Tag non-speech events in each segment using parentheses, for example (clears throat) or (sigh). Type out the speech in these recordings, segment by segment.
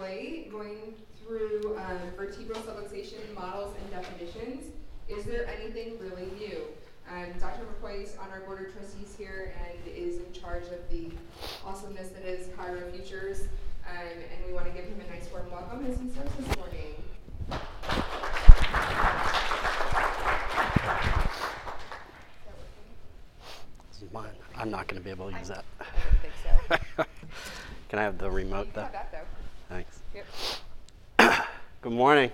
Going through um, vertebral subluxation models and definitions. Is there anything really new? Um, Dr. McCoy is on our board of trustees here and is in charge of the awesomeness that is Chiro Futures. Um, and we want to give him a nice warm welcome as he starts this morning. This is mine. I'm not going to be able to use that. I don't think so. (laughs) Can I have the remote though? have that though. Thanks. Yep. Good morning.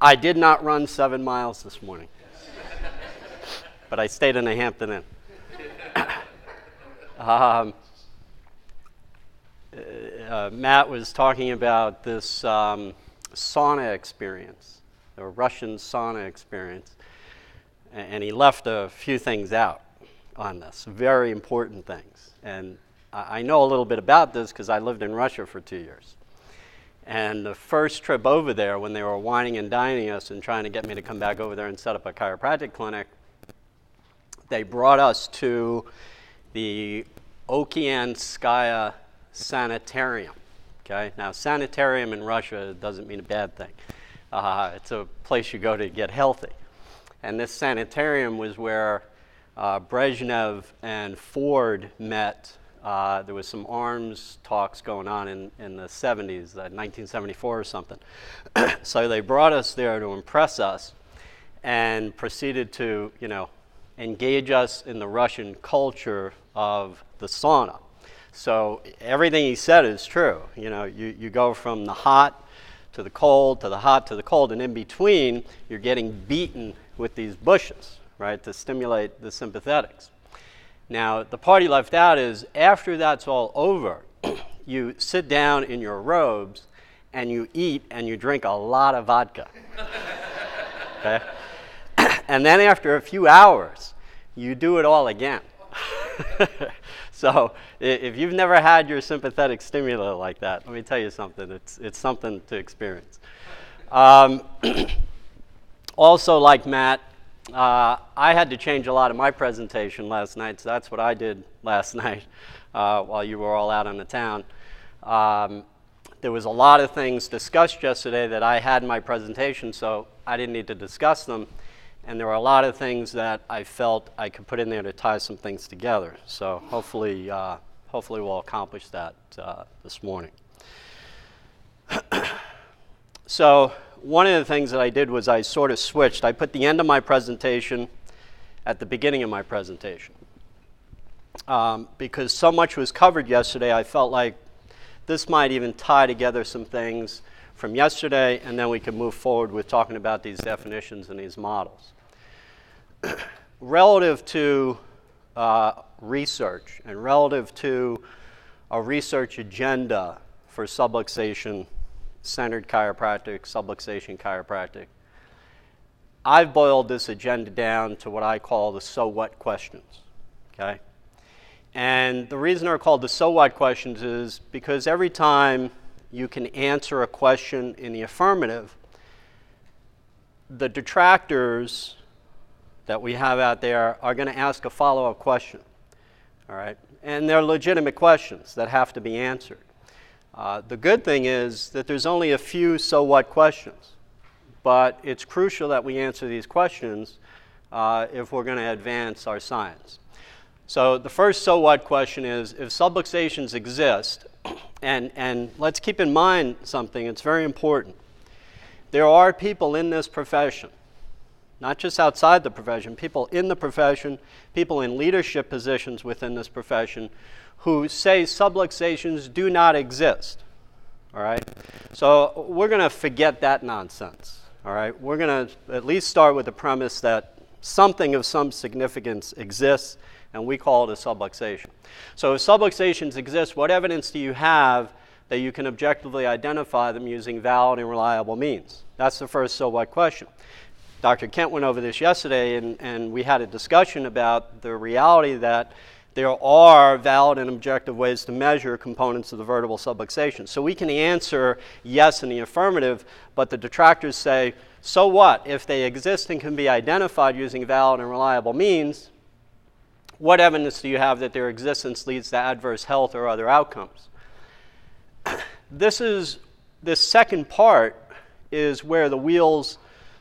I did not run seven miles this morning, but I stayed in a Hampton Inn. (coughs) um, uh, Matt was talking about this um, sauna experience, the Russian sauna experience, and he left a few things out on this, very important things. And I know a little bit about this because I lived in Russia for two years. And the first trip over there, when they were wining and dining us and trying to get me to come back over there and set up a chiropractic clinic, they brought us to the Okeanskaya Sanitarium. Okay, now sanitarium in Russia doesn't mean a bad thing. Uh, it's a place you go to get healthy. And this sanitarium was where uh, Brezhnev and Ford met. Uh, there was some arms talks going on in, in the 70s, uh, 1974 or something. (clears throat) so they brought us there to impress us and proceeded to, you know, engage us in the Russian culture of the sauna. So everything he said is true. You know, you, you go from the hot to the cold to the hot to the cold, and in between, you're getting beaten with these bushes, right, to stimulate the sympathetics. Now, the party left out is after that's all over, (clears throat) you sit down in your robes and you eat and you drink a lot of vodka. (laughs) okay? (clears throat) and then after a few hours, you do it all again. (laughs) so if you've never had your sympathetic stimuli like that, let me tell you something. It's, it's something to experience. Um, (clears throat) also, like Matt, uh, I had to change a lot of my presentation last night, so that's what I did last (laughs) night uh, while you were all out on the town. Um, there was a lot of things discussed yesterday that I had in my presentation, so I didn't need to discuss them. And there were a lot of things that I felt I could put in there to tie some things together. So hopefully, uh, hopefully we'll accomplish that uh, this morning. (clears throat) So one of the things that I did was I sort of switched. I put the end of my presentation at the beginning of my presentation. Um, because so much was covered yesterday, I felt like this might even tie together some things from yesterday, and then we can move forward with talking about these definitions and these models. (clears throat) relative to uh, research and relative to a research agenda for subluxation centered chiropractic, subluxation chiropractic, I've boiled this agenda down to what I call the so what questions. Okay? And the reason they're called the so what questions is because every time you can answer a question in the affirmative, the detractors that we have out there are going to ask a follow up question. All right? And they're legitimate questions that have to be answered. Uh, the good thing is that there's only a few so what questions, but it's crucial that we answer these questions uh, if we're going to advance our science. So the first so what question is if subluxations exist, (clears throat) and, and let's keep in mind something, it's very important. There are people in this profession, not just outside the profession, people in the profession, people in leadership positions within this profession who say subluxations do not exist. All right? So we're going to forget that nonsense. All right? We're going to at least start with the premise that something of some significance exists, and we call it a subluxation. So if subluxations exist, what evidence do you have that you can objectively identify them using valid and reliable means? That's the first so what question. Dr. Kent went over this yesterday, and, and we had a discussion about the reality that there are valid and objective ways to measure components of the vertebral subluxation. So we can answer yes in the affirmative, but the detractors say, so what? If they exist and can be identified using valid and reliable means, what evidence do you have that their existence leads to adverse health or other outcomes? (clears throat) this is this second part is where the wheels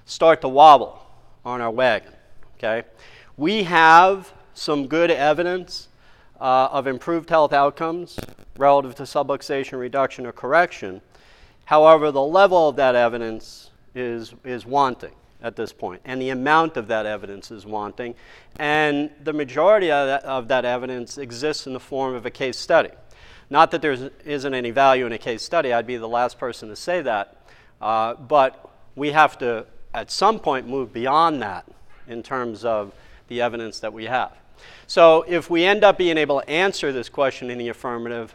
start to wobble on our wagon. Okay, we have some good evidence uh, of improved health outcomes relative to subluxation reduction or correction. However, the level of that evidence is, is wanting at this point, and the amount of that evidence is wanting, and the majority of that, of that evidence exists in the form of a case study. Not that there isn't any value in a case study, I'd be the last person to say that, uh, but we have to, at some point, move beyond that in terms of the evidence that we have. So if we end up being able to answer this question in the affirmative,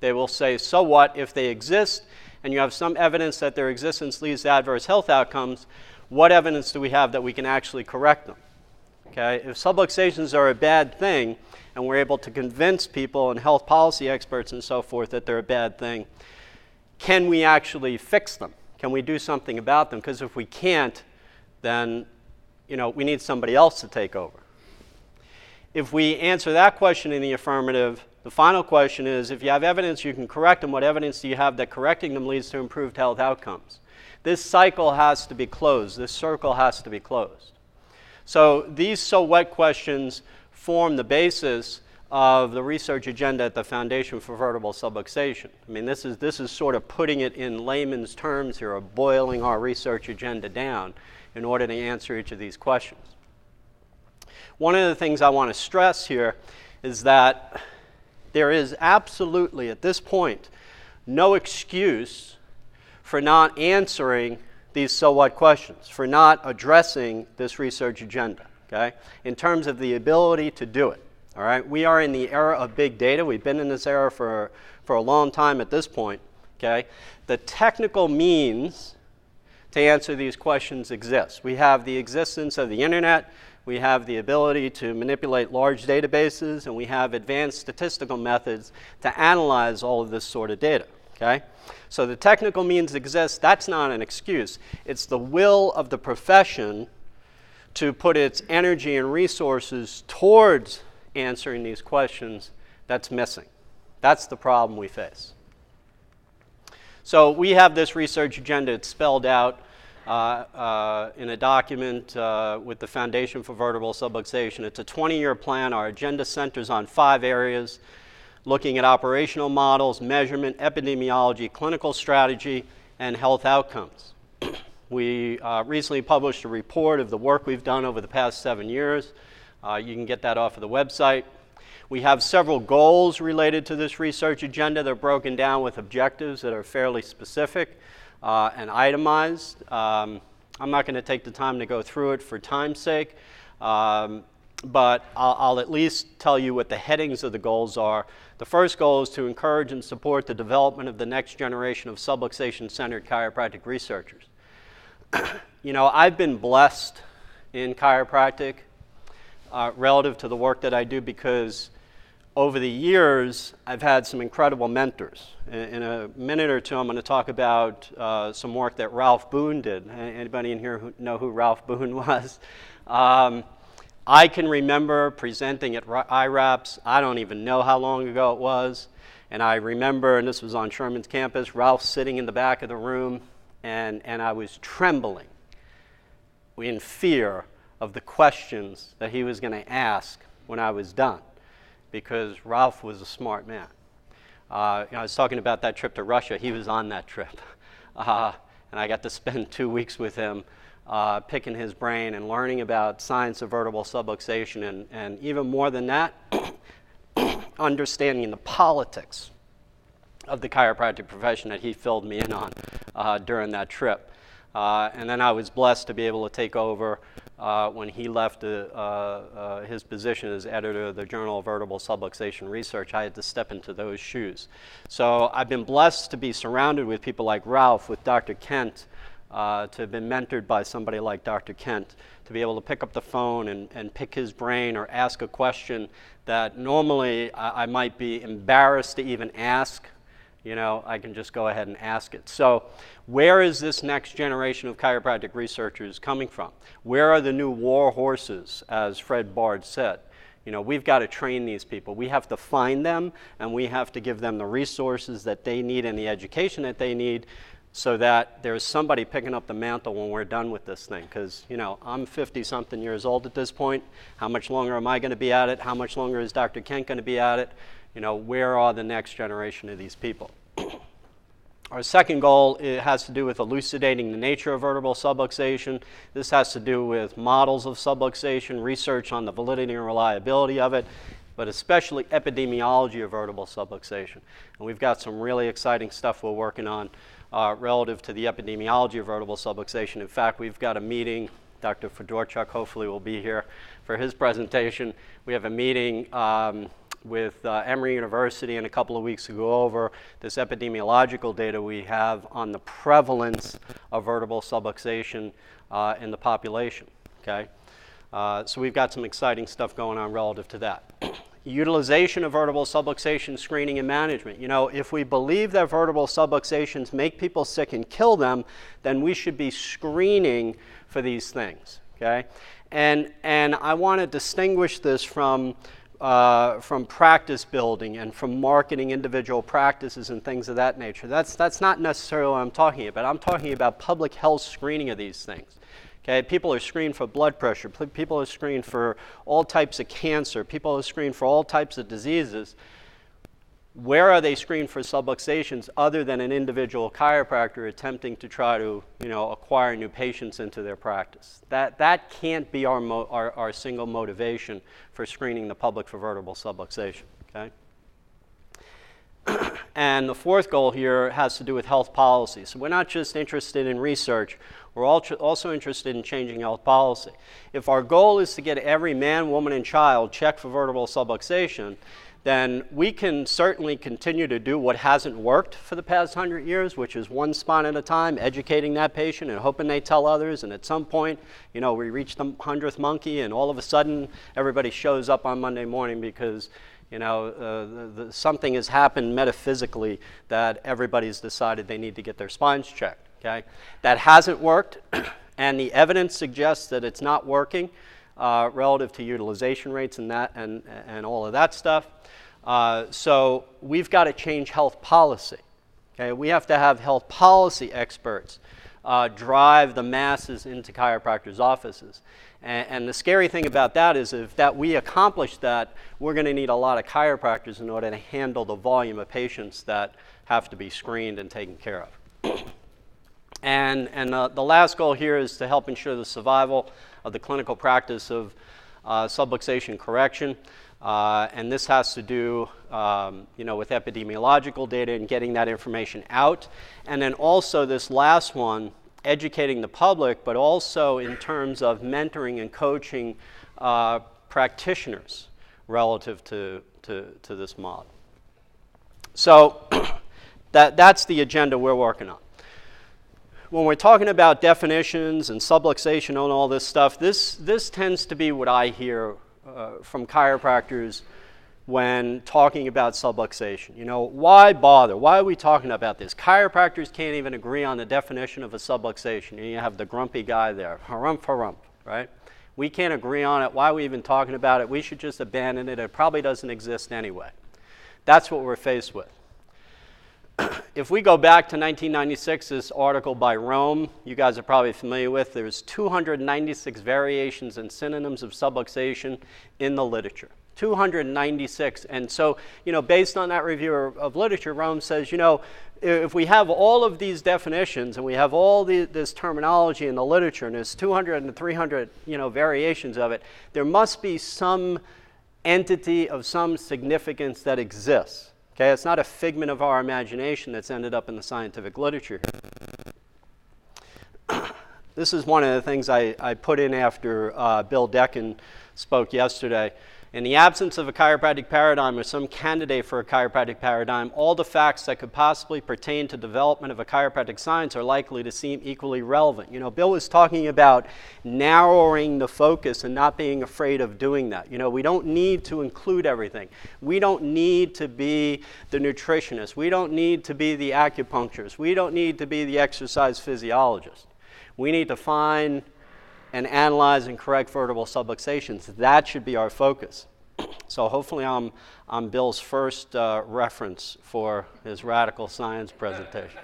they will say, so what if they exist and you have some evidence that their existence leads to adverse health outcomes? What evidence do we have that we can actually correct them? Okay, if subluxations are a bad thing and we're able to convince people and health policy experts and so forth that they're a bad thing, can we actually fix them? Can we do something about them? Because if we can't, then you know, we need somebody else to take over. If we answer that question in the affirmative, the final question is if you have evidence you can correct them, what evidence do you have that correcting them leads to improved health outcomes? This cycle has to be closed, this circle has to be closed. So these so what questions form the basis of the research agenda at the Foundation for Vertebral Subluxation. I mean, this is, this is sort of putting it in layman's terms here of boiling our research agenda down in order to answer each of these questions. One of the things I want to stress here is that there is absolutely, at this point, no excuse for not answering these so what questions, for not addressing this research agenda, okay, in terms of the ability to do it. All right, we are in the era of big data. We've been in this era for, for a long time at this point, okay. The technical means to answer these questions exist. We have the existence of the internet, we have the ability to manipulate large databases, and we have advanced statistical methods to analyze all of this sort of data. Okay? So the technical means exist. That's not an excuse. It's the will of the profession to put its energy and resources towards answering these questions that's missing. That's the problem we face. So we have this research agenda. It's spelled out uh, uh, in a document uh, with the Foundation for Vertebral Subluxation. It's a 20 year plan. Our agenda centers on five areas looking at operational models, measurement, epidemiology, clinical strategy, and health outcomes. (clears throat) we uh, recently published a report of the work we've done over the past seven years. Uh, you can get that off of the website. We have several goals related to this research agenda. They're broken down with objectives that are fairly specific uh, and itemized. Um, I'm not going to take the time to go through it for time's sake, um, but I'll, I'll, at least tell you what the headings of the goals are. The first goal is to encourage and support the development of the next generation of subluxation centered chiropractic researchers. (clears throat) you know, I've been blessed in chiropractic uh, relative to the work that I do because over the years, I've had some incredible mentors. In, in a minute or two, I'm going to talk about uh, some work that Ralph Boone did. Anybody in here who know who Ralph Boone (laughs) was? Um, I can remember presenting at IRAPS. I don't even know how long ago it was. And I remember, and this was on Sherman's campus, Ralph sitting in the back of the room, and, and I was trembling in fear of the questions that he was going to ask when I was done because Ralph was a smart man. Uh, I was talking about that trip to Russia. He was on that trip. (laughs) Uh, and I got to spend (laughs) two weeks with him uh, picking his brain and learning about science of vertebral subluxation and, and even more than that, (coughs) understanding the politics of the chiropractic profession that he filled me in on uh, during that trip. Uh, and then I was blessed to be able to take over uh, when he left uh, uh, his position as editor of the Journal of Vertebral Subluxation Research. I had to step into those shoes. So I've been blessed to be surrounded with people like Ralph, with Dr. Kent, uh, to have been mentored by somebody like Dr. Kent, to be able to pick up the phone and, and pick his brain or ask a question that normally I, I might be embarrassed to even ask you know, I can just go ahead and ask it. So, where is this next generation of chiropractic researchers coming from? Where are the new war horses, as Fred Bard said? You know, we've got to train these people. We have to find them and we have to give them the resources that they need and the education that they need so that there's somebody picking up the mantle when we're done with this thing. Because, you know, I'm 50 something years old at this point. How much longer am I going to be at it? How much longer is Dr. Kent going to be at it? You know, where are the next generation of these people? (clears throat) Our second goal has to do with elucidating the nature of vertebral subluxation. This has to do with models of subluxation, research on the validity and reliability of it, but especially epidemiology of vertebral subluxation. And we've got some really exciting stuff we're working on uh, relative to the epidemiology of vertebral subluxation. In fact, we've got a meeting. Dr. Fedorchuk hopefully will be here for his presentation. We have a meeting. Um, with uh, Emory University in a couple of weeks to go over this epidemiological data we have on the prevalence of vertebral subluxation uh, in the population. Okay, uh, so we've got some exciting stuff going on relative to that. (clears throat) Utilization of vertebral subluxation screening and management. You know, if we believe that vertebral subluxations make people sick and kill them, then we should be screening for these things. Okay, and and I want to distinguish this from uh, from practice building and from marketing individual practices and things of that nature. That's, that's not necessarily what I'm talking about. I'm talking about public health screening of these things. Okay, people are screened for blood pressure, people are screened for all types of cancer, people are screened for all types of diseases where are they screened for subluxations other than an individual chiropractor attempting to try to you know, acquire new patients into their practice? That, that can't be our, mo- our, our single motivation for screening the public for vertebral subluxation. Okay? (clears throat) and the fourth goal here has to do with health policy. So we're not just interested in research, we're also interested in changing health policy. If our goal is to get every man, woman, and child checked for vertebral subluxation, then we can certainly continue to do what hasn't worked for the past hundred years, which is one spot at a time, educating that patient and hoping they tell others. And at some point, you know, we reach the hundredth monkey, and all of a sudden, everybody shows up on Monday morning because you know, uh, the, the, something has happened metaphysically that everybody's decided they need to get their spines checked. Okay, that hasn't worked, (clears throat) and the evidence suggests that it's not working uh, relative to utilization rates and that and, and all of that stuff. Uh, so we've got to change health policy. Okay, we have to have health policy experts uh, drive the masses into chiropractors' offices. And, and, the scary thing about that is if that we accomplish that, we're going to need a lot of chiropractors in order to handle the volume of patients that have to be screened and taken care of. (coughs) and and uh, the last goal here is to help ensure the survival of the clinical practice of uh, subluxation correction. Uh, and this has to do, um, you know, with epidemiological data and getting that information out. And then also this last one, educating the public, but also in terms of mentoring and coaching uh, practitioners relative to, to, to this model. So (clears throat) that, that's the agenda we're working on. When we're talking about definitions and subluxation and all this stuff, this, this tends to be what I hear uh, from chiropractors when talking about subluxation. You know, why bother? Why are we talking about this? Chiropractors can't even agree on the definition of a subluxation. And you have the grumpy guy there, harumph harumph, right? We can't agree on it. Why are we even talking about it? We should just abandon it. It probably doesn't exist anyway. That's what we're faced with. (clears throat) if we go back to 1996, this article by Rome, you guys are probably familiar with, there's 296 variations and synonyms of subluxation in the literature. 296. And so, you know, based on that review of literature, Rome says, you know, if we have all of these definitions and we have all the, this terminology in the literature and there's 200 and 300, you know, variations of it, there must be some entity of some significance that exists. Okay, it's not a figment of our imagination that's ended up in the scientific literature. (coughs) this is one of the things I, I put in after uh, Bill Decken spoke yesterday. In the absence of a chiropractic paradigm or some candidate for a chiropractic paradigm, all the facts that could possibly pertain to development of a chiropractic science are likely to seem equally relevant. You know, Bill was talking about narrowing the focus and not being afraid of doing that. You know, we don't need to include everything. We don't need to be the nutritionist. We don't need to be the acupuncturist. We don't need to be the exercise physiologist. We need to find and analyze and correct vertebral subluxations. That should be our focus. So hopefully I'm, I'm Bill's first uh, reference for his radical science presentation.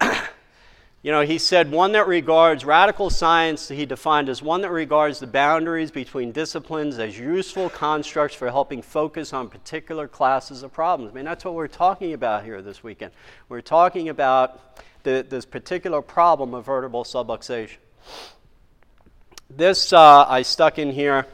(coughs) you know, he said one that regards radical science, he defined as one that regards the boundaries between disciplines as useful constructs for helping focus on particular classes of problems. I mean, that's what we're talking about here this weekend. We're talking about the, this particular problem of vertebral subluxation. This uh, I stuck in here.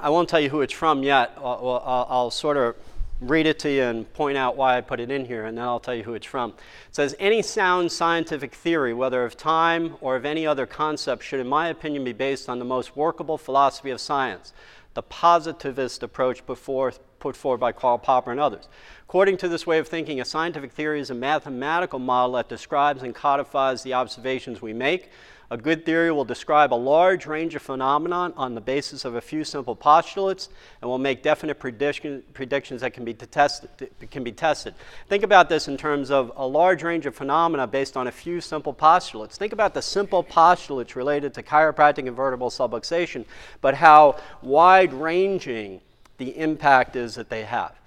I won't tell you who it's from yet. I'll, I'll, I'll, sort of read it to you and point out why I put it in here, and then I'll tell you who it's from. It says Any sound scientific theory, whether of time or of any other concept, should, in my opinion, be based on the most workable philosophy of science, the positivist approach before, put forward by Karl Popper and others. According to this way of thinking, a scientific theory is a mathematical model that describes and codifies the observations we make a good theory will describe a large range of phenomena on the basis of a few simple postulates and will make definite prediction, predictions that can be, tested, can be tested. Think about this in terms of a large range of phenomena based on a few simple postulates. Think about the simple postulates related to chiropractic and vertebral subluxation, but how wide ranging the impact is that they have.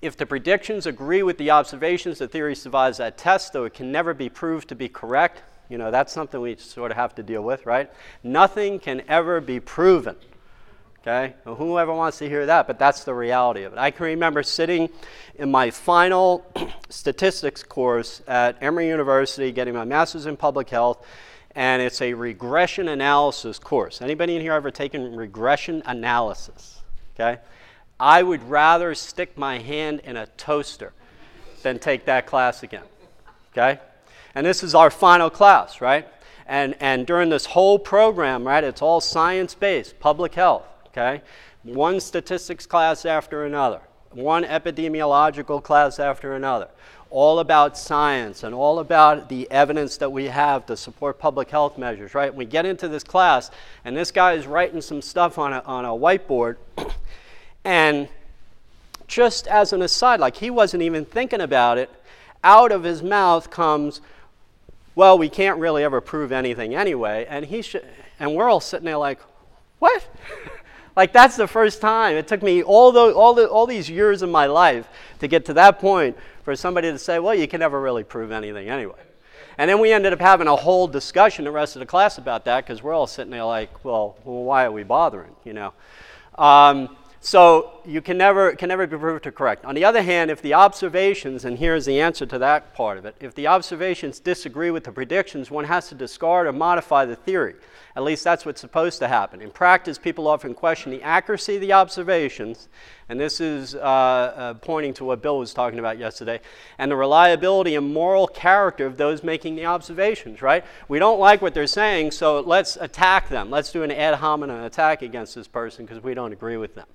If the predictions agree with the observations, the theory survives that test, though it can never be proved to be correct. You know, that's something we sort of have to deal with, right? Nothing can ever be proven. Okay? Well, whoever wants to hear that, but that's the reality of it. I can remember sitting in my final (clears throat) statistics course at Emory University, getting my master's in public health, and it's a regression analysis course. Anybody in here ever taken regression analysis? Okay? I would rather stick my hand in a toaster than take that class again. Okay? And this is our final class, right? And, and during this whole program, right, it's all science based, public health, okay? One statistics class after another, one epidemiological class after another, all about science and all about the evidence that we have to support public health measures, right? We get into this class, and this guy is writing some stuff on a, on a whiteboard, (clears throat) and just as an aside, like he wasn't even thinking about it, out of his mouth comes, well, we can't really ever prove anything anyway. And, he sh- and we're all sitting there like, what? (laughs) like, that's the first time. It took me all, the, all, the, all these years of my life to get to that point for somebody to say, well, you can never really prove anything anyway. And then we ended up having a whole discussion, the rest of the class, about that because we're all sitting there like, well, well, why are we bothering, you know? Um, so you can never, can never be proved to correct. On the other hand, if the observations, and here's the answer to that part of it, if the observations disagree with the predictions, one has to discard or modify the theory. At least that's what's supposed to happen. In practice, people often question the accuracy of the observations, and this is uh, uh, pointing to what Bill was talking about yesterday, and the reliability and moral character of those making the observations, right? We don't like what they're saying, so let's attack them. Let's do an ad hominem attack against this person because we don't agree with them.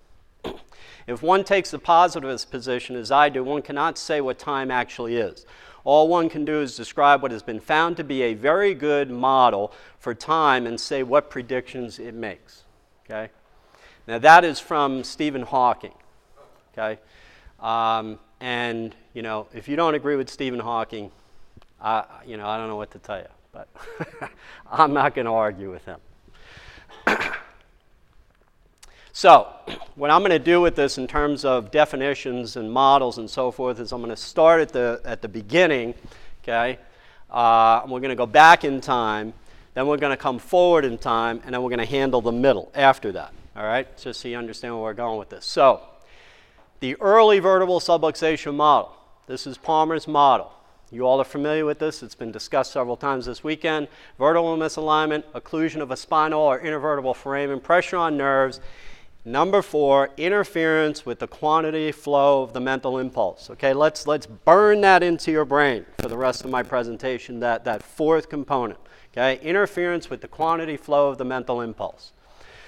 If one takes the positivist position, as I do, one cannot say what time actually is. All one can do is describe what has been found to be a very good model for time and say what predictions it makes. Okay? Now, that is from Stephen Hawking. Okay? Um, and, you know, if you don't agree with Stephen Hawking, I, you know, I don't know what to tell you, but (laughs) I'm not going to argue with him. (coughs) So, (clears throat) what I'm going to do with this in terms of definitions and models and so forth is I'm going to start at the, at the beginning, okay? Uh, we're going to go back in time, then we're going to come forward in time, and then we're going to handle the middle after that, all right? Just so you understand where we're going with this. So, the early vertebral subluxation model. This is Palmer's model. You all are familiar with this. It's been discussed several times this weekend. Vertebral misalignment, occlusion of a spinal or intervertebral foramen, pressure on nerves, Number four, interference with the quantity flow of the mental impulse. Okay, let's, let's burn that into your brain for the rest of my presentation, that, that fourth component. Okay, interference with the quantity flow of the mental impulse.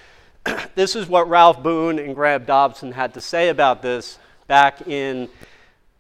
(clears throat) this is what Ralph Boone and Graham Dobson had to say about this back in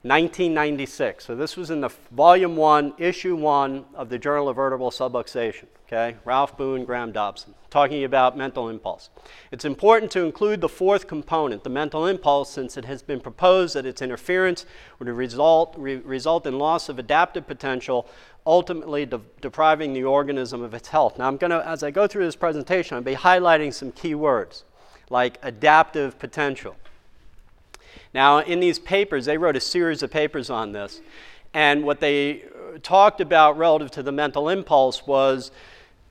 1996. So this was in the volume one, issue one of the Journal of Vertebral Subluxation. Okay, Ralph Boone, Graham Dobson, talking about mental impulse. It's important to include the fourth component, the mental impulse, since it has been proposed that its interference would result, re- result in loss of adaptive potential, ultimately de- depriving the organism of its health. Now, I'm going to, as I go through this presentation, I'll be highlighting some key words. like adaptive potential. Now, in these papers, they wrote a series of papers on this, and what they talked about relative to the mental impulse was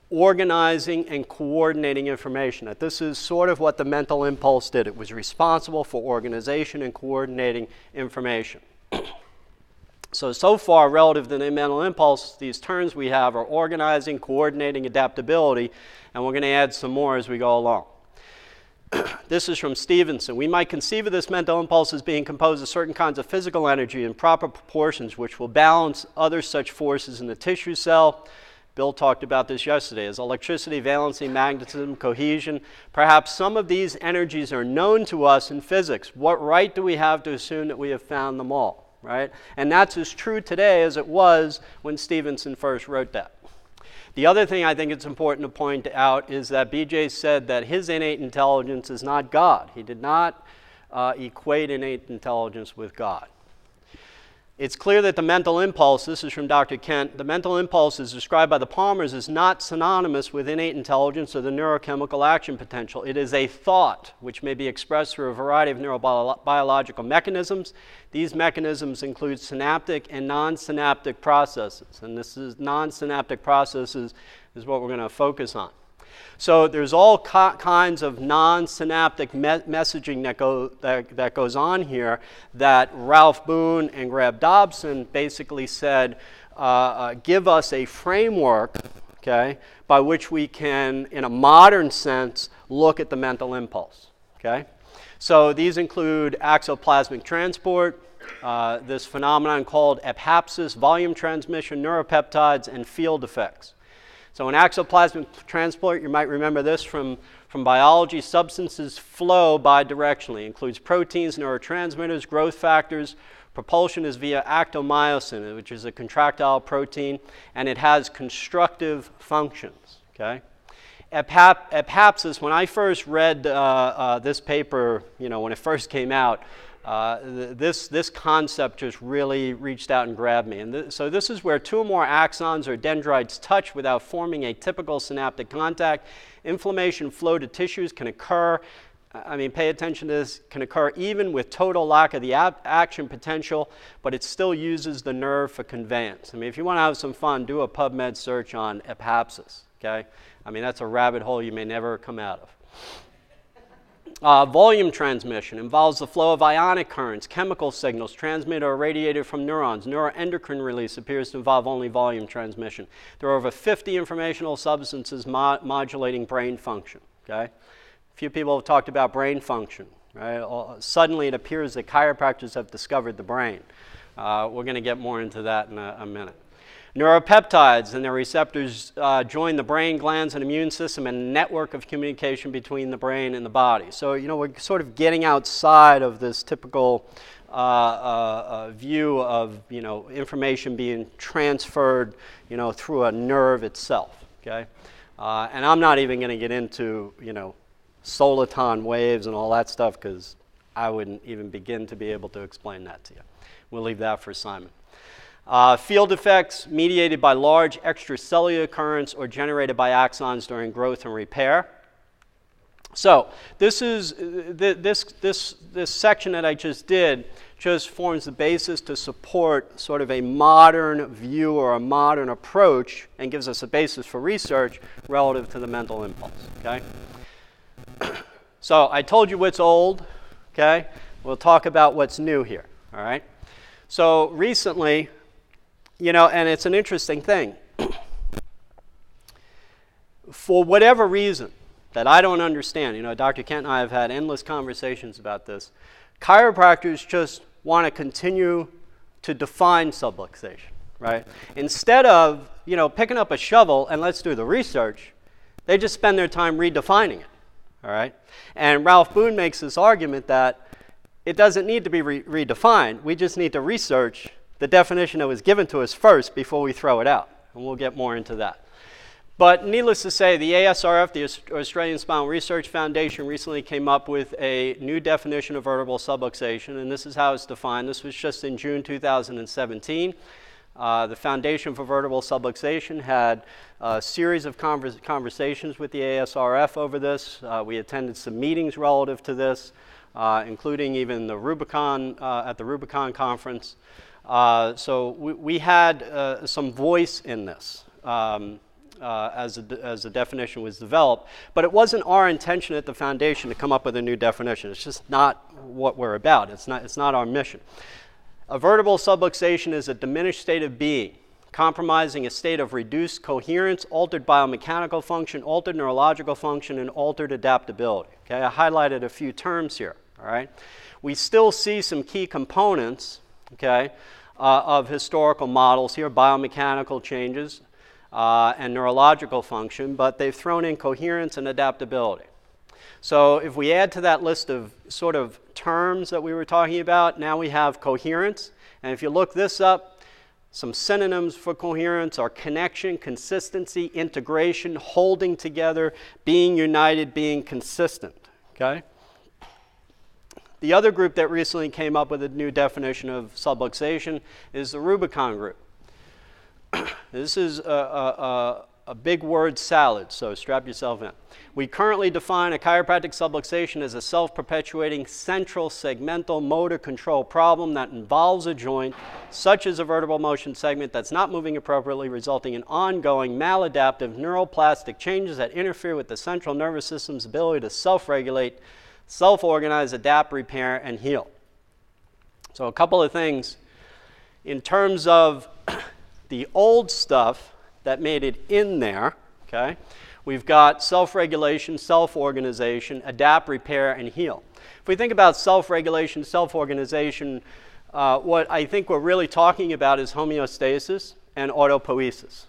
organizing and coordinating information. That this is sort of what the mental impulse did. It was responsible for organization and coordinating information. (clears throat) so, so far, relative to the mental impulse, these terms we have are organizing, coordinating, adaptability, and we're going to add some more as we go along. (clears throat) this is from Stephenson. We might conceive of this mental impulse as being composed of certain kinds of physical energy in proper proportions, which will balance other such forces in the tissue cell Bill talked about this yesterday as electricity, valency, magnetism, cohesion. Perhaps some of these energies are known to us in physics. What right do we have to assume that we have found them all, right? And that's as true today as it was when Stephenson first wrote that. The other thing I think it's important to point out is that BJ said that his innate intelligence is not God. He did not uh, equate innate intelligence with God. It's clear that the mental impulse, this is from Dr. Kent, the mental impulse is described by the Palmers as not synonymous with innate intelligence or the neurochemical action potential. It is a thought which may be expressed through a variety of neurobiological mechanisms. These mechanisms include synaptic and non synaptic processes. And this is non synaptic processes is what we're going to focus on. So there's all co- kinds of non-synaptic me- messaging that, go, that, that goes on here that Ralph Boone and Graham Dobson basically said, uh, uh, give us a framework, okay, by which we can, in a modern sense, look at the mental impulse, okay? So these include axoplasmic transport, uh, this phenomenon called ephapsis, volume transmission, neuropeptides, and field effects. So, in axoplasmic transport, you might remember this from, from biology substances flow bidirectionally, includes proteins, neurotransmitters, growth factors. Propulsion is via actomyosin, which is a contractile protein, and it has constructive functions. Okay? Epap- ephapsis, when I first read uh, uh, this paper, you know, when it first came out, uh, this, this concept just really reached out and grabbed me. And th- so, this is where two or more axons or dendrites touch without forming a typical synaptic contact. Inflammation flow to tissues can occur. I mean, pay attention to this, can occur even with total lack of the ab- action potential, but it still uses the nerve for conveyance. I mean, if you want to have some fun, do a PubMed search on ephapsis, okay? I mean, that's a rabbit hole you may never come out of. Uh, volume transmission involves the flow of ionic currents, chemical signals transmitted or radiated from neurons. Neuroendocrine release appears to involve only volume transmission. There are over 50 informational substances mo- modulating brain function. Okay? Few people have talked about brain function. Right? Suddenly, it appears that chiropractors have discovered the brain. Uh, we're going to get more into that in a, a minute. Neuropeptides and their receptors uh, join the brain glands and immune system and network of communication between the brain and the body. So, you know, we're sort of getting outside of this typical uh, uh, uh view of, you know, information being transferred, you know, through a nerve itself, okay? Uh, and I'm not even going to get into, you know, soliton waves and all that stuff because I wouldn't even begin to be able to explain that to you. We'll leave that for Simon. Uh, field effects mediated by large extracellular currents or generated by axons during growth and repair. So this is this this this section that I just did just forms the basis to support sort of a modern view or a modern approach and gives us a basis for research relative to the mental impulse. Okay. (coughs) So I told you what's old. Okay. We'll talk about what's new here. All right. So recently, you know, and it's an interesting thing. (clears throat) For whatever reason that I don't understand, you know, Dr. Kent and I have had endless conversations about this. Chiropractors just want to continue to define subluxation, right? Instead of, you know, picking up a shovel and let's do the research, they just spend their time redefining it, all right? And Ralph Boone makes this argument that it doesn't need to be re- redefined. We just need to research the definition that was given to us first before we throw it out. And we'll get more into that. But needless to say, the ASRF, the Australian Spinal Research Foundation, recently came up with a new definition of vertebral subluxation, and this is how it's defined. This was just in June 2017. Uh, the Foundation for Vertebral Subluxation had a series of convers- conversations with the ASRF over this. Uh, we attended some meetings relative to this, uh, including even the Rubicon uh, at the Rubicon conference. Uh, so we, we had uh, some voice in this. Um, uh, as, a, as a definition was developed. But it wasn't our intention at the foundation to come up with a new definition. It's just not what we're about, it's not, it's not our mission. A vertebral subluxation is a diminished state of being, compromising a state of reduced coherence, altered biomechanical function, altered neurological function, and altered adaptability. Okay, I highlighted a few terms here. All right, we still see some key components. Okay, uh, of historical models here, biomechanical changes, uh, and neurological function, but they've thrown in coherence and adaptability. So if we add to that list of sort of terms that we were talking about, now we have coherence. And if you look this up, some synonyms for coherence are connection, consistency, integration, holding together, being united, being consistent. Okay? The other group that recently came up with a new definition of subluxation is the Rubicon group. (clears throat) this is a, a, a, big word salad, so strap yourself in. We currently define a chiropractic subluxation as a self perpetuating central segmental motor control problem that involves a joint, such as a vertebral motion segment, that's not moving appropriately, resulting in ongoing maladaptive neuroplastic changes that interfere with the central nervous system's ability to self regulate self organize, adapt, repair, and heal. So, a couple of things in terms of (clears throat) the old stuff that made it in there, okay? We've got self regulation, self organization, adapt, repair, and heal. If we think about self regulation, self organization, uh, what I think we're really talking about is homeostasis and autopoiesis.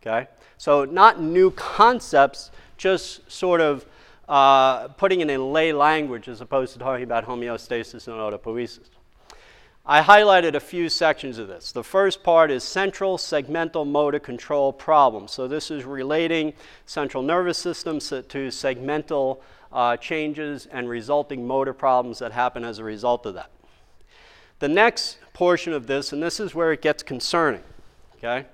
Okay? So, not new concepts, just sort of uh, putting it in lay language as opposed to talking about homeostasis and autopoiesis. I highlighted a few sections of this. The first part is central segmental motor control problems. So, this is relating central nervous systems to segmental uh, changes and resulting motor problems that happen as a result of that. The next portion of this, and this is where it gets concerning, okay,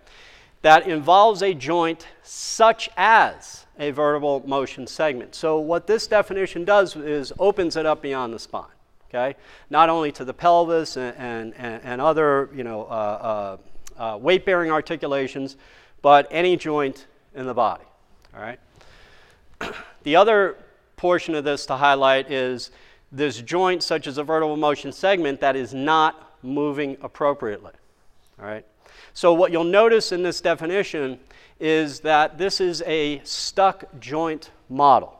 that involves a joint such as a vertebral motion segment. So, what this definition does is opens it up beyond the spine, okay? Not only to the pelvis and, and, and other, you know, uh, uh, uh, weight bearing articulations, but any joint in the body, all right? (clears throat) the other portion of this to highlight is this joint, such as a vertebral motion segment, that is not moving appropriately, all right? So, what you'll notice in this definition is that this is a stuck joint model.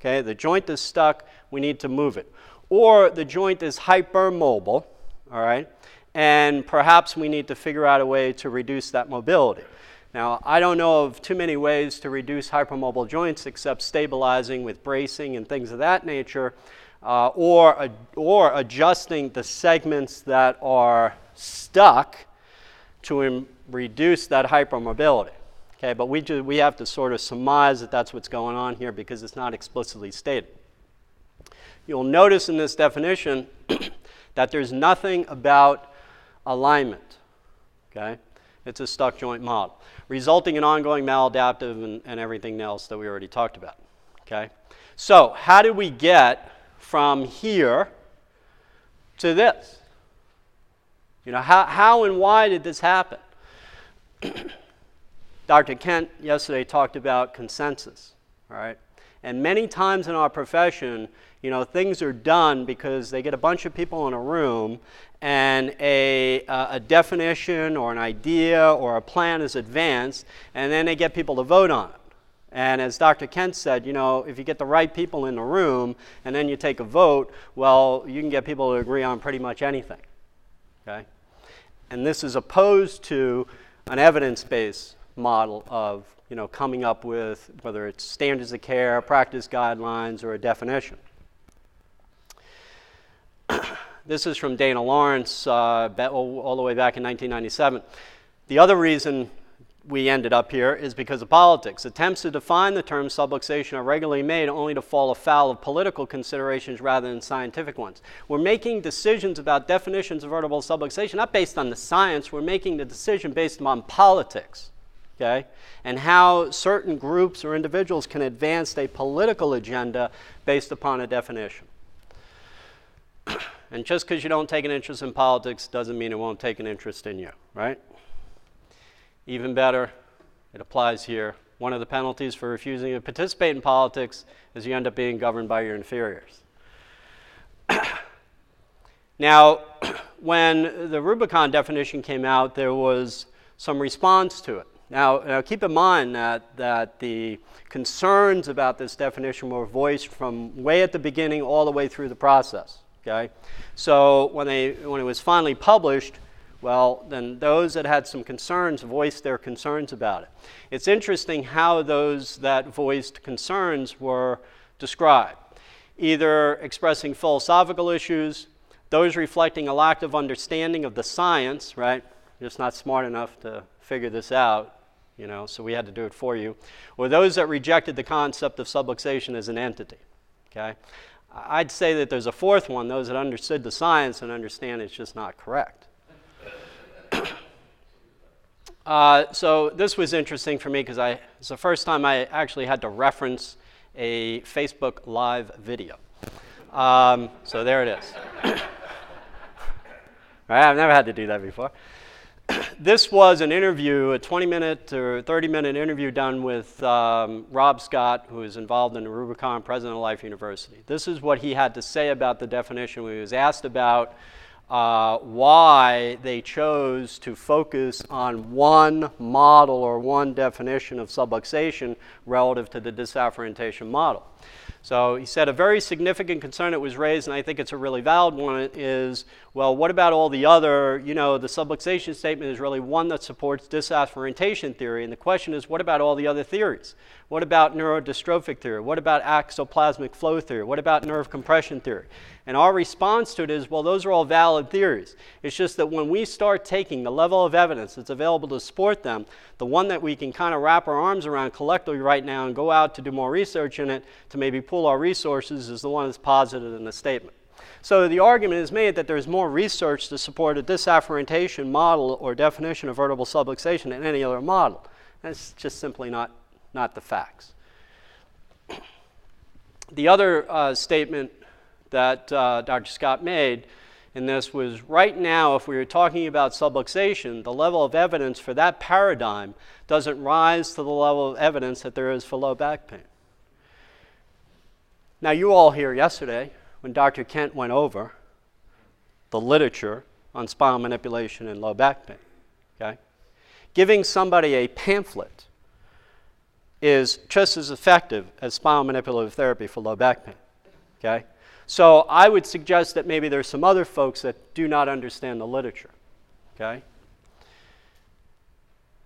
Okay, the joint is stuck, we need to move it. Or the joint is hypermobile, all right, and perhaps we need to figure out a way to reduce that mobility. Now, I don't know of too many ways to reduce hypermobile joints except stabilizing with bracing and things of that nature, uh, or, or adjusting the segments that are stuck to Im- reduce that hypermobility. Okay, but we, do, we have to sort of surmise that that's what's going on here because it's not explicitly stated. You'll notice in this definition (coughs) that there's nothing about alignment. Okay? It's a stuck joint model, resulting in ongoing maladaptive and, and everything else that we already talked about. Okay? So, how do we get from here to this? You know, how, how and why did this happen? (clears throat) Dr. Kent yesterday talked about consensus, right? And many times in our profession, you know, things are done because they get a bunch of people in a room and a, uh, a definition or an idea or a plan is advanced, and then they get people to vote on it. And as Dr. Kent said, you know, if you get the right people in the room and then you take a vote, well, you can get people to agree on pretty much anything. Okay? And this is opposed to an evidence based model of you know, coming up with whether it's standards of care, practice guidelines, or a definition. (clears throat) this is from Dana Lawrence uh, all the way back in 1997. The other reason we ended up here is because of politics. Attempts to define the term subluxation are regularly made only to fall afoul of political considerations rather than scientific ones. We're making decisions about definitions of vertebral subluxation not based on the science, we're making the decision based on politics. Okay? And how certain groups or individuals can advance a political agenda based upon a definition. (clears throat) and just because you don't take an interest in politics doesn't mean it won't take an interest in you, right? Even better, it applies here. One of the penalties for refusing to participate in politics is you end up being governed by your inferiors. (coughs) now, (coughs) when the Rubicon definition came out, there was some response to it. Now, now, keep in mind that, that the concerns about this definition were voiced from way at the beginning all the way through the process. Okay? So when, they, when it was finally published, well, then those that had some concerns voiced their concerns about it. It's interesting how those that voiced concerns were described either expressing philosophical issues, those reflecting a lack of understanding of the science, right? Just not smart enough to figure this out, you know, so we had to do it for you, or those that rejected the concept of subluxation as an entity, okay? I'd say that there's a fourth one, those that understood the science and understand it's just not correct. Uh, so this was interesting for me because it's the first time I actually had to reference a Facebook Live video. Um, so there it is. (coughs) right, I've never had to do that before. (coughs) this was an interview, a 20 minute or 30 minute interview done with um, Rob Scott, who is involved in the Rubicon, president of Life University. This is what he had to say about the definition he was asked about uh, why they chose to focus on one model or one definition of subluxation relative to the disafferentation model. So he said a very significant concern that was raised, and I think it's a really valid one, is well, what about all the other, you know, the subluxation statement is really one that supports disafferentation theory, and the question is, what about all the other theories? What about neurodystrophic theory? What about axoplasmic flow theory? What about nerve compression theory? And our response to it is, well, those are all valid theories. It's just that when we start taking the level of evidence that's available to support them, the one that we can kind of wrap our arms around collectively right now and go out to do more research in it to maybe pool our resources is the one that's posited in the statement. So the argument is made that there's more research to support a disafferentation model or definition of vertebral subluxation than any other model. That's just simply not, not the facts. (clears throat) The other uh, statement that uh, Dr. Scott made in this was right now, if we were talking about subluxation, the level of evidence for that paradigm doesn't rise to the level of evidence that there is for low back pain. Now, you all here yesterday, when Dr. Kent went over the literature on spinal manipulation and low back pain, okay? Giving somebody a pamphlet is just as effective as spinal manipulative therapy for low back pain, okay? So I would suggest that maybe there's some other folks that do not understand the literature. Okay?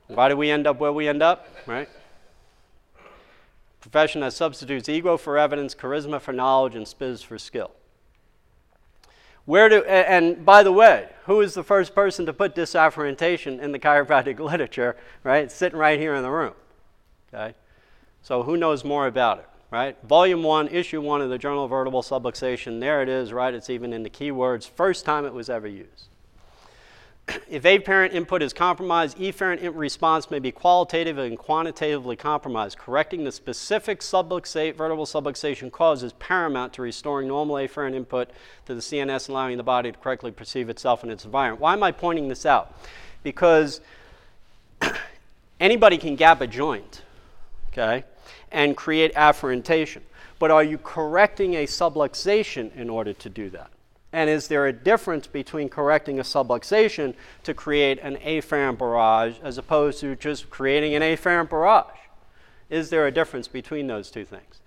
Why do we end up where we end up? Right? Profession that substitutes ego for evidence, charisma for knowledge, and spiz for skill. Where do, and by the way, who is the first person to put disafferentation in the chiropractic (laughs) literature, right? Sitting right here in the room. Okay? So who knows more about it? right? Volume 1, issue 1 of the Journal of Vertebral Subluxation. There it is, right? It's even in the keywords. First time it was ever used. If afferent input is compromised, efferent response may be qualitative and quantitatively compromised. Correcting the specific subluxate, vertebral subluxation cause is paramount to restoring normal afferent input to the CNS, allowing the body to correctly perceive itself and its environment. Why am I pointing this out? Because (coughs) anybody can gap a joint, okay? and create afferentation. But are you correcting a subluxation in order to do that? And is there a difference between correcting a subluxation to create an afferent barrage as opposed to just creating an afferent barrage? Is there a difference between those two things?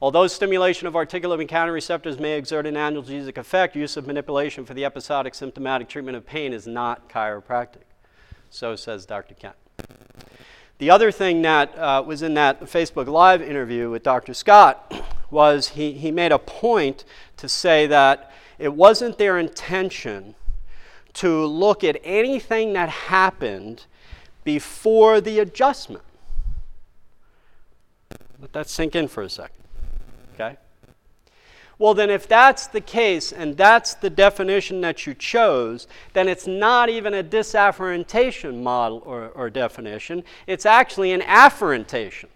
Although stimulation of articulating receptors may exert an analgesic effect, use of manipulation for the episodic symptomatic treatment of pain is not chiropractic. So says Dr. Kent. The other thing that uh, was in that Facebook Live interview with Dr. Scott was he, he made a point to say that it wasn't their intention to look at anything that happened before the adjustment. Let that sink in for a second. Okay? Well, then, if that's the case and that's the definition that you chose, then it's not even a disafferentation model or, or definition, it's actually an afferentation.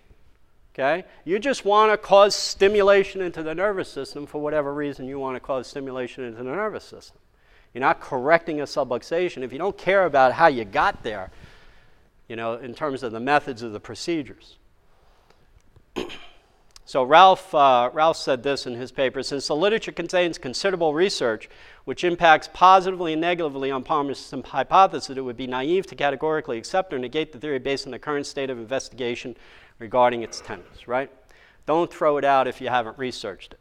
Okay? You just want to cause stimulation into the nervous system for whatever reason you want to cause stimulation into the nervous system. You're not correcting a subluxation. If you don't care about how you got there, you know, in terms of the methods of the procedures. (clears throat) so Ralph, uh, Ralph said this in his paper, since the literature contains considerable research which impacts positively and negatively on Palmer's hypothesis, it would be naive to categorically accept or negate the theory based on the current state of investigation regarding its tenets, right? Don't throw it out if you haven't researched it.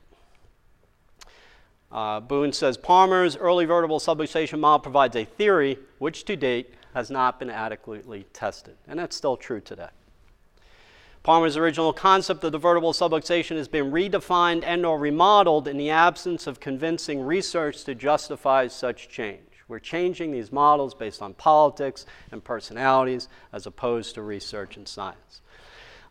Uh, Boone says Palmer's early vertebral subluxation model provides a theory which to date has not been adequately tested, and that's still true today. Palmer's original concept of the vertebral subluxation has been redefined and or remodeled in the absence of convincing research to justify such change. We're changing these models based on politics and personalities as opposed to research and science.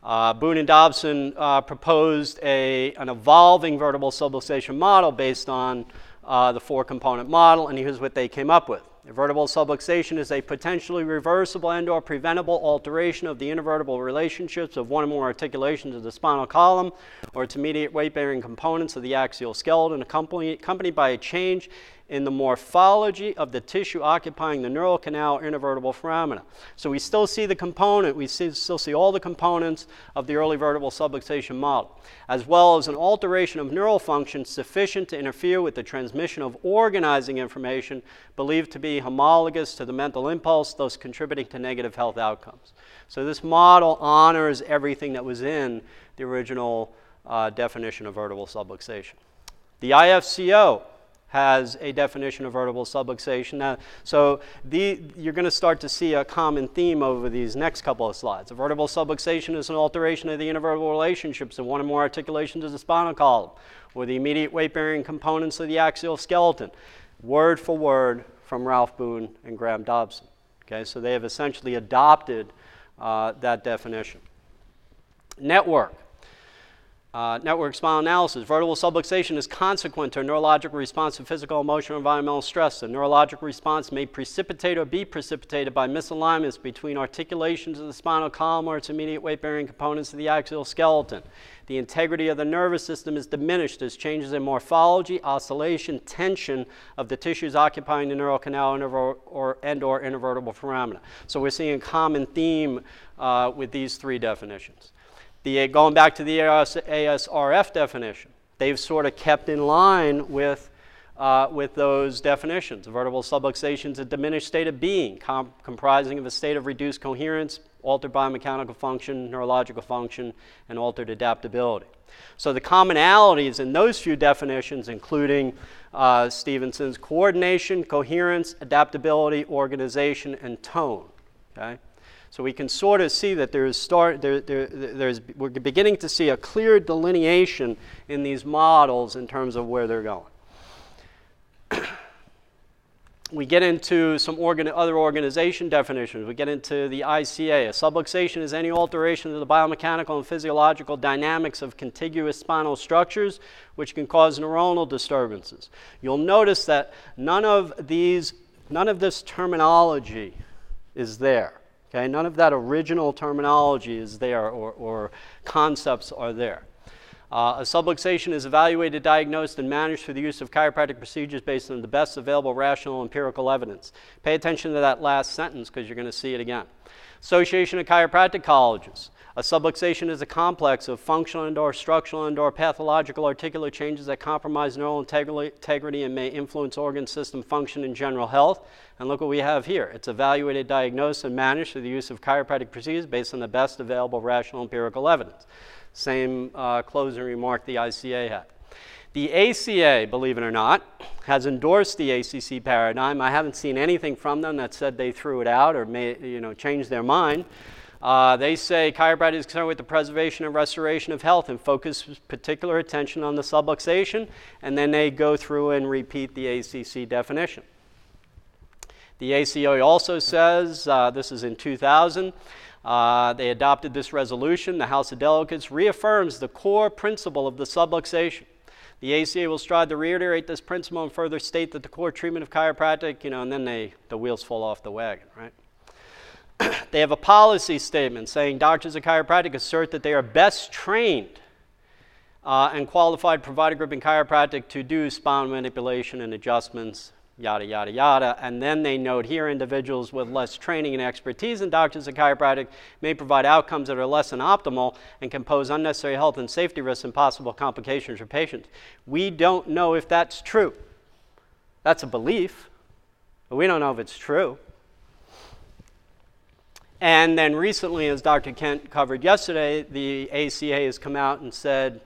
Uh, Boone and Dobson uh, proposed a, an evolving vertebral subluxation model based on uh, the four component model, and here's what they came up with. A vertebral subluxation is a potentially reversible and or preventable alteration of the intervertebral relationships of one or more articulations of the spinal column or its immediate weight-bearing components of the axial skeleton accompanied by a change in the morphology of the tissue occupying the neural canal intervertebral foramina. So we still see the component, we see, still see all the components of the early vertebral subluxation model, as well as an alteration of neural function sufficient to interfere with the transmission of organizing information believed to be homologous to the mental impulse, thus contributing to negative health outcomes. So this model honors everything that was in the original uh, definition of vertebral subluxation. The IFCO has a definition of vertebral subluxation. Now, so the, you're going to start to see a common theme over these next couple of slides. A vertebral subluxation is an alteration of the intervertebral relationships of one or more articulations of the spinal column or the immediate weight-bearing components of the axial skeleton, word for word from Ralph Boone and Graham Dobson. Okay, so they have essentially adopted uh, that definition. Network. Uh, network spinal analysis. Vertebral subluxation is consequent to a neurological response to physical, emotional, environmental stress. The neurological response may precipitate or be precipitated by misalignments between articulations of the spinal column or its immediate weight bearing components of the axial skeleton. The integrity of the nervous system is diminished as changes in morphology, oscillation, tension of the tissues occupying the neural canal or, and or intervertebral foramina. So we're seeing a common theme uh, with these three definitions. The, going back to the AS, ASRF definition, they've sort of kept in line with, uh, with those definitions. Vertebral subluxation is a diminished state of being, com- comprising of a state of reduced coherence, altered biomechanical function, neurological function, and altered adaptability. So the commonalities in those few definitions, including uh, Stephenson's coordination, coherence, adaptability, organization, and tone. Okay? So we can sort of see that there is start, there, there, there's, we're beginning to see a clear delineation in these models in terms of where they're going. (clears throat) we get into some organ, other organization definitions. We get into the ICA. A subluxation is any alteration of the biomechanical and physiological dynamics of contiguous spinal structures, which can cause neuronal disturbances. You'll notice that none of these, none of this terminology is there. Okay, none of that original terminology is there or, or concepts are there. Uh, a subluxation is evaluated, diagnosed, and managed through the use of chiropractic procedures based on the best available rational empirical evidence. Pay attention to that last sentence because you're going to see it again. Association of Chiropractic Colleges. A subluxation is a complex of functional and or structural and or pathological articular changes that compromise neural integrity and may influence organ system function and general health. And look what we have here. It's evaluated, diagnosed, and managed through the use of chiropractic procedures based on the best available rational empirical evidence. Same uh, closing remark the ICA had. The ACA, believe it or not, has endorsed the ACC paradigm. I haven't seen anything from them that said they threw it out or may, you know, changed their mind. Uh, they say chiropractic is concerned with the preservation and restoration of health and focus particular attention on the subluxation, and then they go through and repeat the ACC definition. The ACA also says, uh, this is in 2000, uh, they adopted this resolution. The House of Delegates reaffirms the core principle of the subluxation. The ACA will strive to reiterate this principle and further state that the core treatment of chiropractic, you know, and then they, the wheels fall off the wagon, right? (coughs) they have a policy statement saying doctors of chiropractic assert that they are best trained uh, and qualified provider group in chiropractic to do spine manipulation and adjustments yada, yada, yada. And then they note here individuals with less training and expertise in doctors of chiropractic may provide outcomes that are less than optimal and can pose unnecessary health and safety risks and possible complications for patients. We don't know if that's true. That's a belief, but we don't know if it's true. And then recently, as Dr. Kent covered yesterday, the ACA has come out and said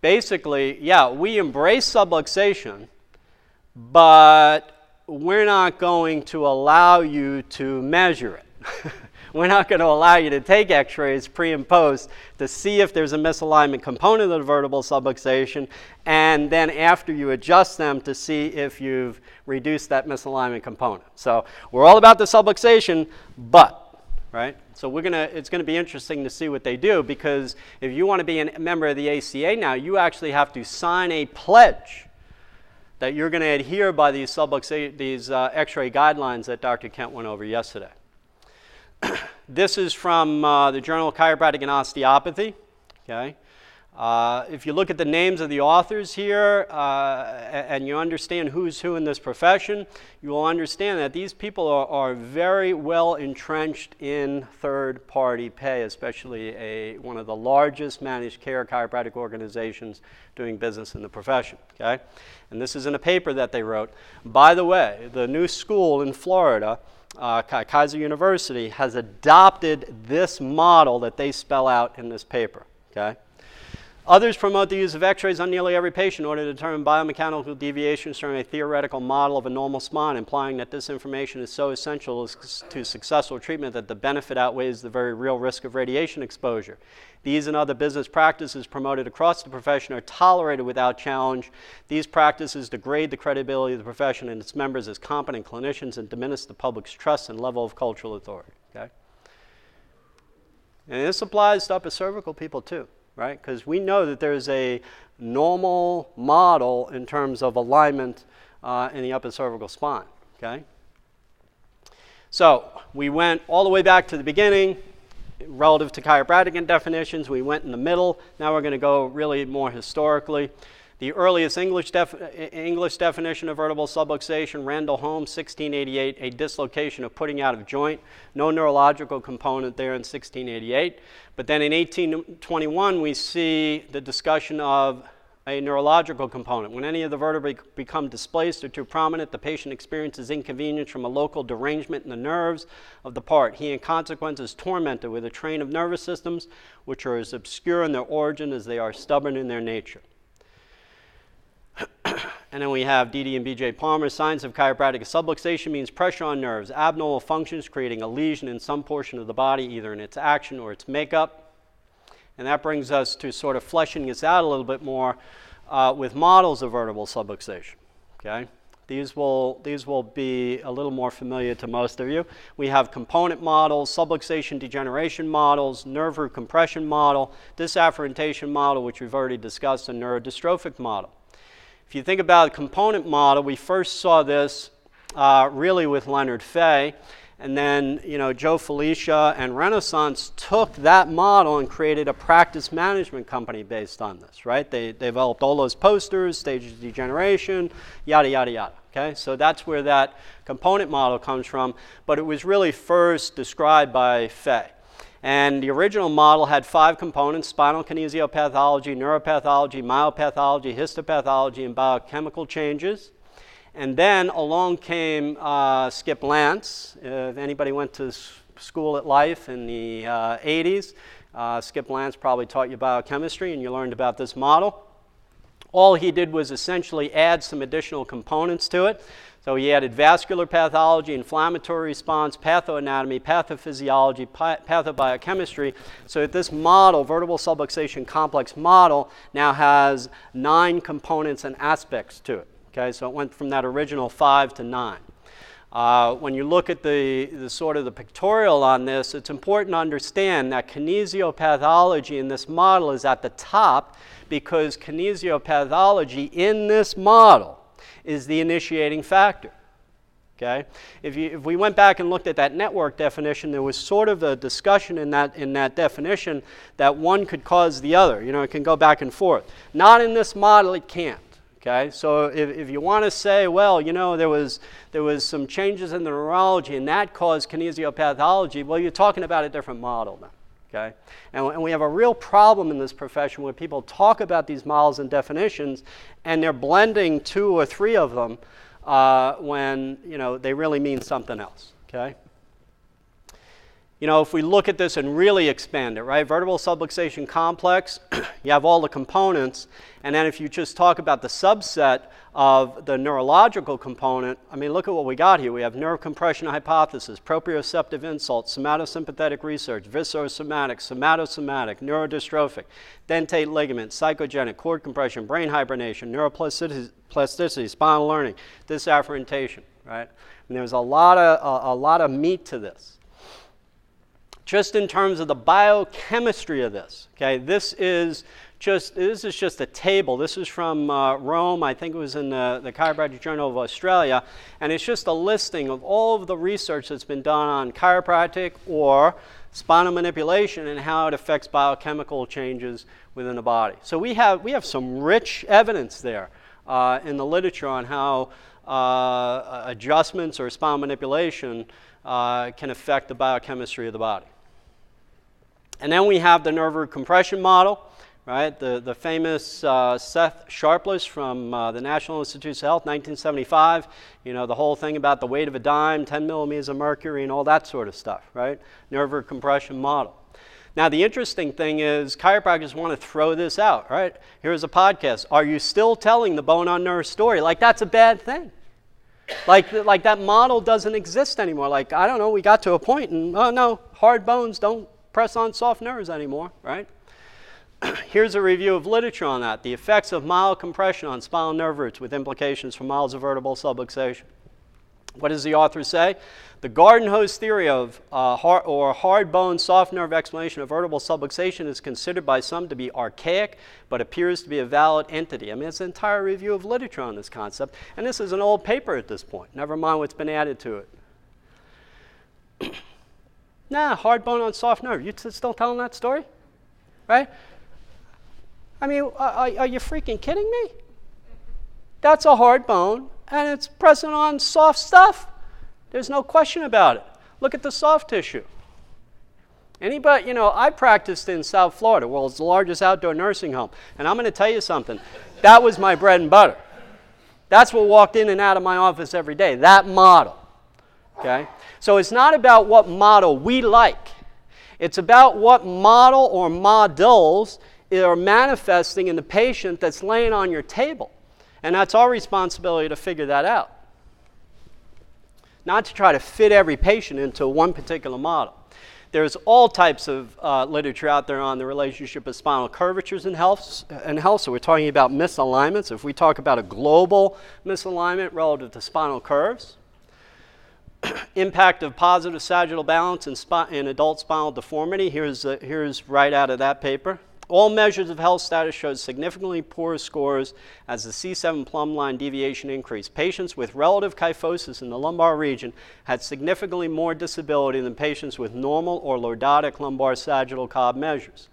basically, yeah, we embrace subluxation but we're not going to allow you to measure it. (laughs) we're not going to allow you to take x rays pre and post to see if there's a misalignment component of the vertebral subluxation, and then after you adjust them to see if you've reduced that misalignment component. So we're all about the subluxation, but right? So we're gonna, it's going to be interesting to see what they do because if you want to be a member of the ACA now, you actually have to sign a pledge that you're going to adhere by these, sublux- these uh, x-ray guidelines that Dr. Kent went over yesterday. (clears throat) this is from uh, the Journal of Chiropractic and Osteopathy. Okay. Uh, if you look at the names of the authors here uh, and you understand who's who in this profession, you will understand that these people are, are very well entrenched in third party pay, especially a, one of the largest managed care chiropractic organizations doing business in the profession. Okay? And this is in a paper that they wrote. By the way, the new school in Florida. Uh, Keiser University has adopted this model that they spell out in this paper. Okay? Others promote the use of x-rays on nearly every patient in order to determine biomechanical deviations from a theoretical model of a normal spine, implying that this information is so essential to successful treatment that the benefit outweighs the very real risk of radiation exposure. These and other business practices promoted across the profession are tolerated without challenge. These practices degrade the credibility of the profession and its members as competent clinicians and diminish the public's trust and level of cultural authority. Okay? And this applies to upper cervical people too right? Because we know that there's a normal model in terms of alignment uh, in the upper cervical spine, okay? So we went all the way back to the beginning relative to chiropractic definitions. We went in the middle. Now we're going to go really more historically. The earliest English, def- English definition of vertebral subluxation, Randall Holmes, 1688, a dislocation of putting out of joint. No neurological component there in 1688. But then in 1821, we see the discussion of a neurological component. When any of the vertebrae become displaced or too prominent, the patient experiences inconvenience from a local derangement in the nerves of the part. He, in consequence, is tormented with a train of nervous systems which are as obscure in their origin as they are stubborn in their nature. And then we have D.D. and B.J. Palmer. Signs of chiropractic subluxation means pressure on nerves, abnormal functions, creating a lesion in some portion of the body, either in its action or its makeup. And that brings us to sort of fleshing this out a little bit more uh, with models of vertebral subluxation. Okay? These will, these will be a little more familiar to most of you. We have component models, subluxation degeneration models, nerve root compression model, disafferentation model, which we've already discussed, and neurodystrophic model. If you think about a component model, we first saw this uh, really with Leonard Faye. And then, you know, Joe Felicia and Renaissance took that model and created a practice management company based on this, right? They, they developed all those posters, stages of degeneration, yada, yada, yada. Okay, so that's where that component model comes from, but it was really first described by Faye. And the original model had five components spinal kinesiopathology, neuropathology, myopathology, histopathology, and biochemical changes. And then along came uh, Skip Lantz. if anybody went to school at Life in the uh, 80s, uh, Skip Lantz probably taught you biochemistry and you learned about this model. All he did was essentially add some additional components to it. So he added vascular pathology, inflammatory response, pathoanatomy, pathophysiology, pathobiochemistry. So this model, vertebral subluxation complex model, now has nine components and aspects to it. Okay, so it went from that original five to nine. Uh, when you look at the, the sort of the pictorial on this, it's important to understand that kinesiopathology in this model is at the top because kinesiopathology in this model is the initiating factor. Okay? If, you, if we went back and looked at that network definition, there was sort of a discussion in that, in that definition that one could cause the other. You know, it can go back and forth. Not in this model, it can't. Okay, so if, if you want to say, well, you know, there was, there was some changes in the neurology and that caused kinesiopathology, well, you're talking about a different model then. Okay? And, and we have a real problem in this profession where people talk about these models and definitions and they're blending two or three of them uh, when, you know, they really mean something else. Okay? You know, if we look at this and really expand it, right? Vertebral subluxation complex, (clears throat) you have all the components. And then if you just talk about the subset of the neurological component, I mean, look at what we got here. We have nerve compression hypothesis, proprioceptive insult, somatosympathetic research, viscosomatic, somatosomatic, neurodystrophic, dentate ligament, psychogenic, cord compression, brain hibernation, neuroplasticity, spinal learning, disafferentation, right? And there's a lot of, a, a lot of meat to this just in terms of the biochemistry of this. Okay, this is just this is just a table. This is from uh, Rome. I think it was in the, the Chiropractic Journal of Australia, and it's just a listing of all of the research that's been done on chiropractic or spinal manipulation and how it affects biochemical changes within the body. So we have we have some rich evidence there uh, in the literature on how uh, adjustments or spinal manipulation uh, can affect the biochemistry of the body. And then we have the nerve root compression model, right? The, the famous uh, Seth Sharpless from uh, the National Institutes of Health, 1975. You know, the whole thing about the weight of a dime, 10 millimeters of mercury, and all that sort of stuff, right? Nerve root compression model. Now, the interesting thing is, chiropractors want to throw this out, right? Here's a podcast. Are you still telling the bone on nerve story? Like, that's a bad thing. Like, like that model doesn't exist anymore. Like, I don't know, we got to a point and, oh no, hard bones don't press on soft nerves anymore, right? (clears throat) Here's a review of literature on that the effects of mild compression on spinal nerve roots with implications for mild vertebral subluxation. What does the author say? The garden hose theory of uh, hard, or hard bone, soft nerve explanation of vertebral subluxation is considered by some to be archaic, but appears to be a valid entity. I mean, it's an entire review of literature on this concept, and this is an old paper at this point, never mind what's been added to it. (clears throat) nah, hard bone on soft nerve. You t- still telling that story? Right? I mean, are, are you freaking kidding me? That's a hard bone and it's present on soft stuff. There's no question about it. Look at the soft tissue. Anybody, you know, I practiced in South Florida, world's the largest outdoor nursing home, and I'm going to tell you something. That was my bread and butter. That's what walked in and out of my office every day, that model. Okay? So it's not about what model we like. It's about what model or models are manifesting in the patient that's laying on your table. And that's our responsibility to figure that out. Not to try to fit every patient into one particular model. There's all types of uh, literature out there on the relationship of spinal curvatures and health, and health. So we're talking about misalignments. If we talk about a global misalignment relative to spinal curves, (clears throat) impact of positive sagittal balance in, in adult spinal deformity. Here's, uh, here's right out of that paper. All measures of health status showed significantly poorer scores as the C7 plumb line deviation increased. Patients with relative kyphosis in the lumbar region had significantly more disability than patients with normal or lordotic lumbar sagittal Cobb measures.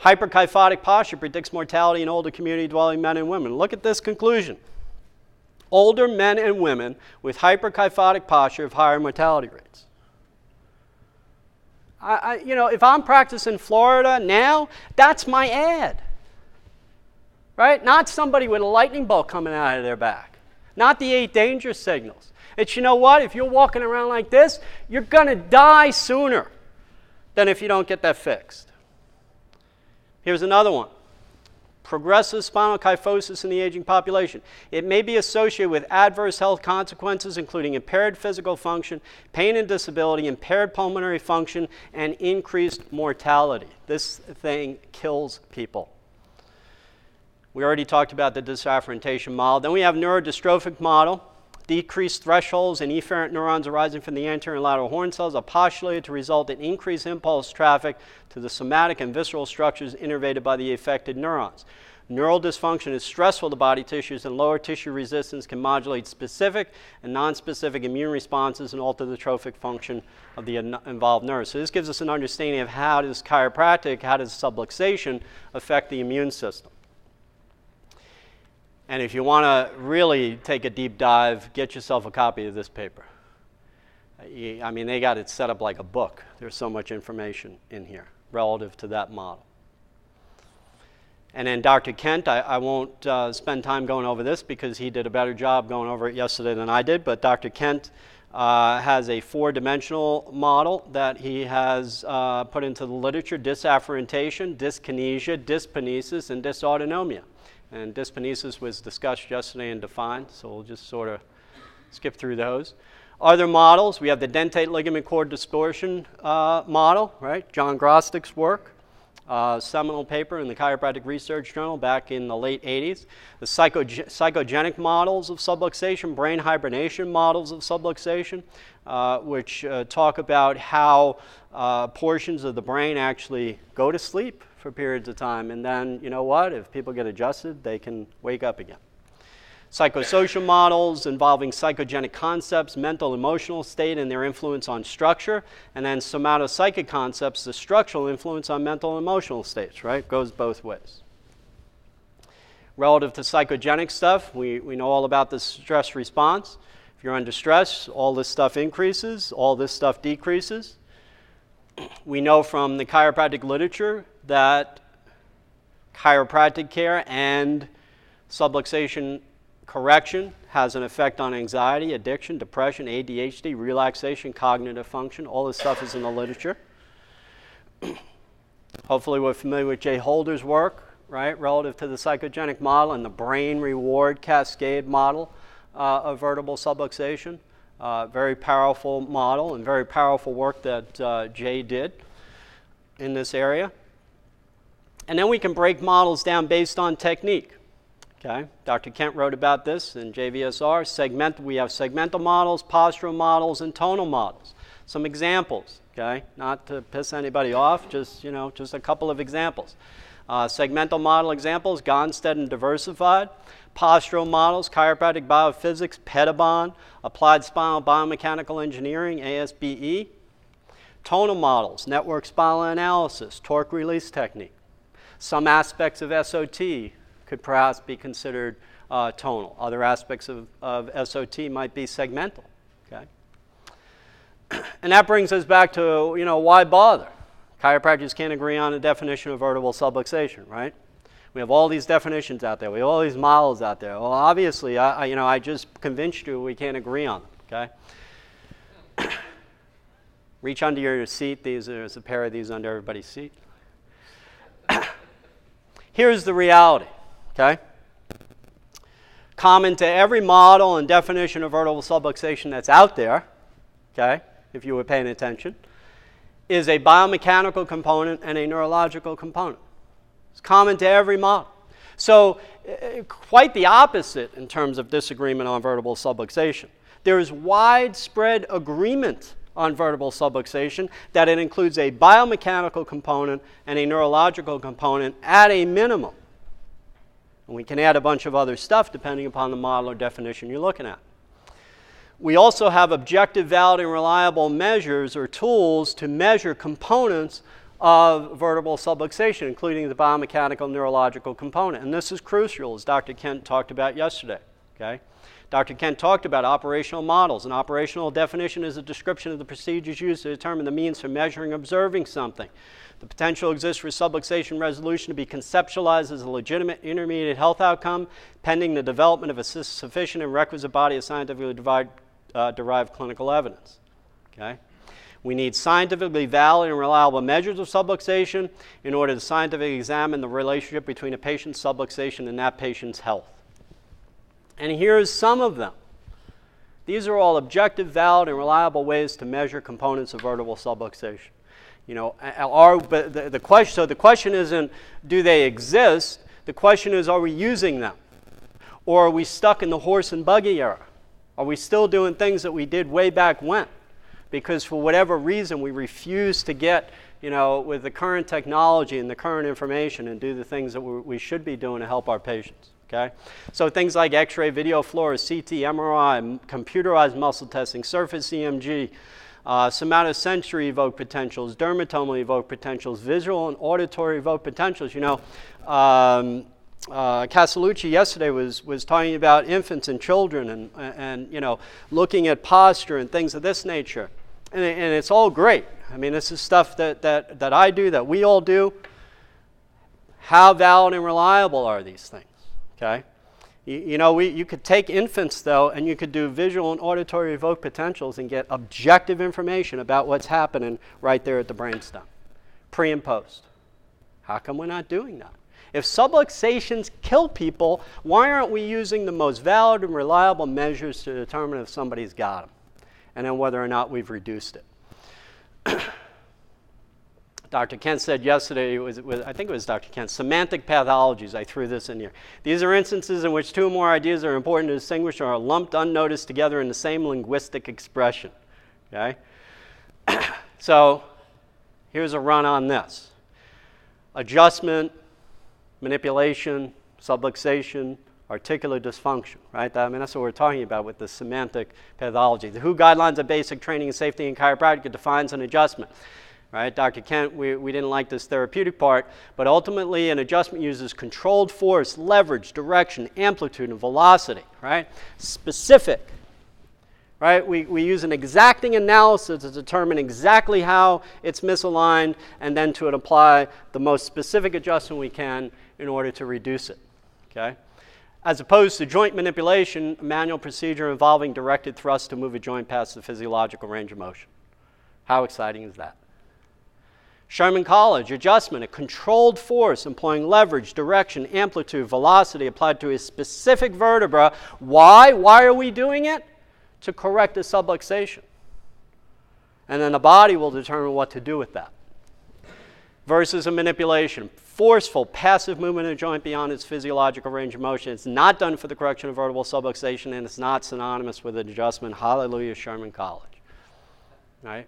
Hyperkyphotic posture predicts mortality in older community dwelling men and women. Look at this conclusion. Older men and women with hyperkyphotic posture have higher mortality rates. I, I, you know, if I'm practicing Florida now, that's my ad. Right? Not somebody with a lightning bolt coming out of their back. Not the eight danger signals. It's, you know what? If you're walking around like this, you're going to die sooner than if you don't get that fixed. Here's another one progressive spinal kyphosis in the aging population. It may be associated with adverse health consequences, including impaired physical function, pain and disability, impaired pulmonary function, and increased mortality. This thing kills people. We already talked about the disafferentation model. Then we have neurodystrophic model. Decreased thresholds in efferent neurons arising from the anterior and lateral horn cells are postulated to result in increased impulse traffic to the somatic and visceral structures innervated by the affected neurons. Neural dysfunction is stressful to body tissues, and lower tissue resistance can modulate specific and nonspecific immune responses and alter the trophic function of the involved nerves. So, this gives us an understanding of how does chiropractic, how does subluxation affect the immune system. And if you want to really take a deep dive, get yourself a copy of this paper. I mean, they got it set up like a book. There's so much information in here relative to that model. And then Dr. Kent, I, I won't uh, spend time going over this because he did a better job going over it yesterday than I did, but Dr. Kent uh, has a four dimensional model that he has uh, put into the literature disafferentation, dyskinesia, dyspanesis, and dysautonomia. And dyspanesis was discussed yesterday and defined, so we'll just sort of skip through those. Other models, we have the dentate ligament cord distortion uh, model, right? John Grostic's work uh, seminal paper in the Chiropractic Research Journal back in the late 80s. The psychoge- psychogenic models of subluxation, brain hibernation models of subluxation, uh, which uh, talk about how uh, portions of the brain actually go to sleep for periods of time. And then, you know what? If people get adjusted, they can wake up again psychosocial models involving psychogenic concepts, mental emotional state, and their influence on structure, and then somatopsychic concepts, the structural influence on mental and emotional states, right? Goes both ways. Relative to psychogenic stuff, we, we know all about the stress response. If you're under stress, all this stuff increases, all this stuff decreases. We know from the chiropractic literature that chiropractic care and subluxation Correction has an effect on anxiety, addiction, depression, ADHD, relaxation, cognitive function. All this stuff is in the literature. (clears throat) Hopefully, we're familiar with Jay Holder's work, right, relative to the psychogenic model and the brain reward cascade model uh, of vertebral subluxation. Uh, very powerful model and very powerful work that uh, Jay did in this area. And then we can break models down based on technique. Okay, Dr. Kent wrote about this in JVSR. Segment, we have segmental models, postural models, and tonal models. Some examples, okay, not to piss anybody off, just you know, just a couple of examples. Uh, segmental model examples: Gonstead and Diversified. Postural models: chiropractic biophysics, Pettibon, applied spinal biomechanical engineering, ASBE. Tonal models: network spinal analysis, torque release technique. Some aspects of SOT, could perhaps be considered uh, tonal. Other aspects of, of SOT might be segmental. Okay? (clears throat) And that brings us back to, you know, why bother? Chiropractors can't agree on a definition of vertebral subluxation, right? We have all these definitions out there. We have all these models out there. Well, obviously, I, I you know, I just convinced you we can't agree on them, okay? (coughs) Reach under your seat. These, there's a pair of these under everybody's seat. (coughs) Here's the reality Okay? Common to every model and definition of vertebral subluxation that's out there, okay, if you were paying attention, is a biomechanical component and a neurological component. It's common to every model. So, uh, quite the opposite in terms of disagreement on vertebral subluxation. There is widespread agreement on vertebral subluxation that it includes a biomechanical component and a neurological component at a minimum. And we can add a bunch of other stuff depending upon the model or definition you're looking at. We also have objective, valid, and reliable measures or tools to measure components of vertebral subluxation, including the biomechanical neurological component. And this is crucial, as Dr. Kent talked about yesterday. Okay? Dr. Kent talked about operational models. An operational definition is a description of the procedures used to determine the means for measuring observing something. The potential exists for subluxation resolution to be conceptualized as a legitimate intermediate health outcome pending the development of a sufficient and requisite body of scientifically derived, uh, derived clinical evidence. Okay? We need scientifically valid and reliable measures of subluxation in order to scientifically examine the relationship between a patient's subluxation and that patient's health. And here's some of them. These are all objective, valid, and reliable ways to measure components of vertebral subluxation. You know, are, but the, the question, so the question isn't do they exist? The question is are we using them? Or are we stuck in the horse and buggy era? Are we still doing things that we did way back when? Because for whatever reason, we refuse to get, you know, with the current technology and the current information and do the things that we should be doing to help our patients. Okay? So things like X-ray, video fluorescence, CT, MRI, computerized muscle testing, surface EMG, uh, somatosensory evoked potentials, dermatomal evoked potentials, visual and auditory evoked potentials. You know, um, uh, Castellucci yesterday was, was talking about infants and children and, and, you know, looking at posture and things of this nature. And, and it's all great. I mean, this is stuff that, that, that I do, that we all do. How valid and reliable are these things? Okay? You, you, know, we, you could take infants, though, and you could do visual and auditory evoked potentials and get objective information about what's happening right there at the brainstem, pre and post. How come we're not doing that? If subluxations kill people, why aren't we using the most valid and reliable measures to determine if somebody's got them? And then whether or not we've reduced it. (clears throat) Dr. Kent said yesterday, was, was, I think it was Dr. Kent, semantic pathologies. I threw this in here. These are instances in which two or more ideas are important to distinguish or are lumped unnoticed together in the same linguistic expression. Okay? (clears throat) so here's a run on this adjustment, manipulation, subluxation, articular dysfunction, right? I mean, that's what we're talking about with the semantic pathology. The WHO Guidelines of Basic Training and Safety in Chiropractic defines an adjustment right? Dr. Kent, we, we didn't like this therapeutic part, but ultimately an adjustment uses controlled force, leverage, direction, amplitude, and velocity, right? Specific, right? We, we use an exacting analysis to determine exactly how it's misaligned and then to apply the most specific adjustment we can in order to reduce it, okay? As opposed to joint manipulation, a manual procedure involving directed thrust to move a joint past the physiological range of motion. How exciting is that? Sherman College, adjustment, a controlled force employing leverage, direction, amplitude, velocity applied to a specific vertebra. Why? Why are we doing it? To correct a subluxation. And then the body will determine what to do with that. Versus a manipulation, forceful, passive movement of the joint beyond its physiological range of motion. It's not done for the correction of vertebral subluxation, and it's not synonymous with adjustment. Hallelujah, Sherman College. Right?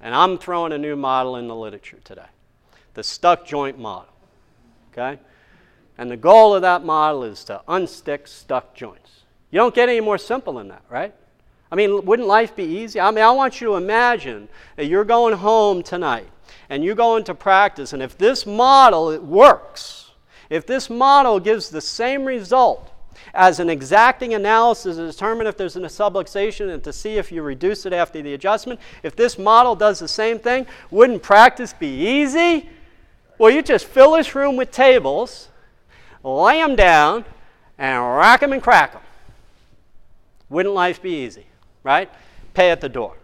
And I'm throwing a new model in the literature today the stuck joint model. Okay? And the goal of that model is to unstick stuck joints. You don't get any more simple than that, right? I mean, wouldn't life be easy? I mean, I want you to imagine that you're going home tonight and you go into practice, and if this model works, if this model gives the same result as an exacting analysis to determine if there's an subluxation and to see if you reduce it after the adjustment. If this model does the same thing, wouldn't practice be easy? Well, you just fill this room with tables, lay them down, and rack them and crack them. Wouldn't life be easy, right? Pay at the door,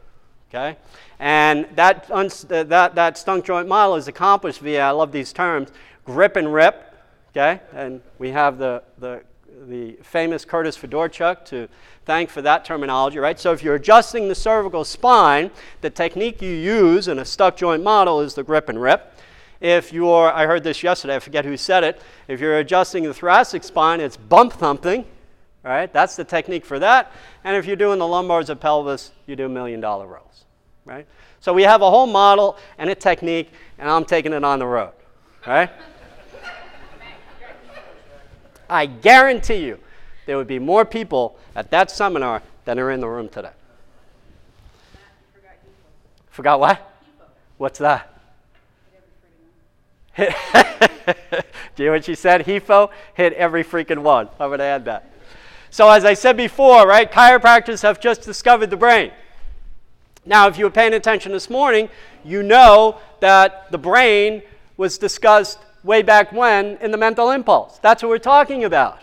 okay? And that, that, that stunk joint model is accomplished via, I love these terms, grip and rip, okay? And we have the, the the famous Curtis Fedorchuk to thank for that terminology, right? So if you're adjusting the cervical spine, the technique you use in a stuck joint model is the grip and rip. If you're, I heard this yesterday, I forget who said it, if you're adjusting the thoracic spine, it's bump thumping, right? That's the technique for that. And if you're doing the lumbars of pelvis, you do a million dollar rolls, right? So we have a whole model and a technique, and I'm taking it on the road, right? I guarantee you there would be more people at that seminar than are in the room today. Forgot what? What's that? (laughs) Do you know what she said? HEFO hit every freaking one. I'm going to add that. So, as I said before, right, chiropractors have just discovered the brain. Now, if you were paying attention this morning, you know that the brain was discussed way back when in the mental impulse. That's what we're talking about.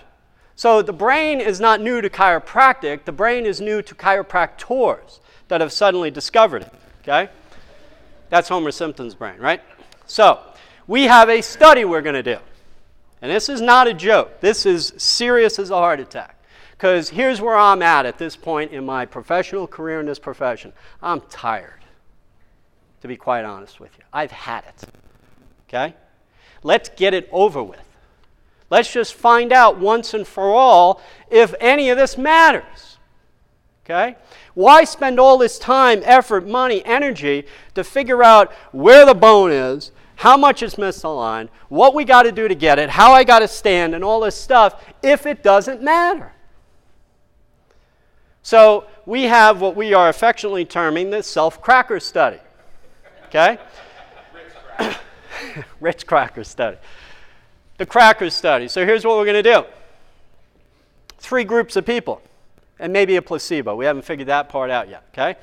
So the brain is not new to chiropractic, the brain is new to chiropractors that have suddenly discovered it. Okay? That's Homer Simpson's brain, right? So we have a study we're going to do. And this is not a joke. This is serious as a heart attack. Because here's where I'm at at this point in my professional career in this profession. I'm tired, to be quite honest with you. I've had it. Okay? Let's get it over with. Let's just find out once and for all if any of this matters. Okay? Why spend all this time, effort, money, energy to figure out where the bone is, how much is misaligned, what we got to do to get it, how I got to stand, and all this stuff if it doesn't matter? So we have what we are affectionately terming the self cracker study. Okay? (coughs) Ritz cracker study. The cracker study. So here's what we're going to do three groups of people, and maybe a placebo. We haven't figured that part out yet. Okay?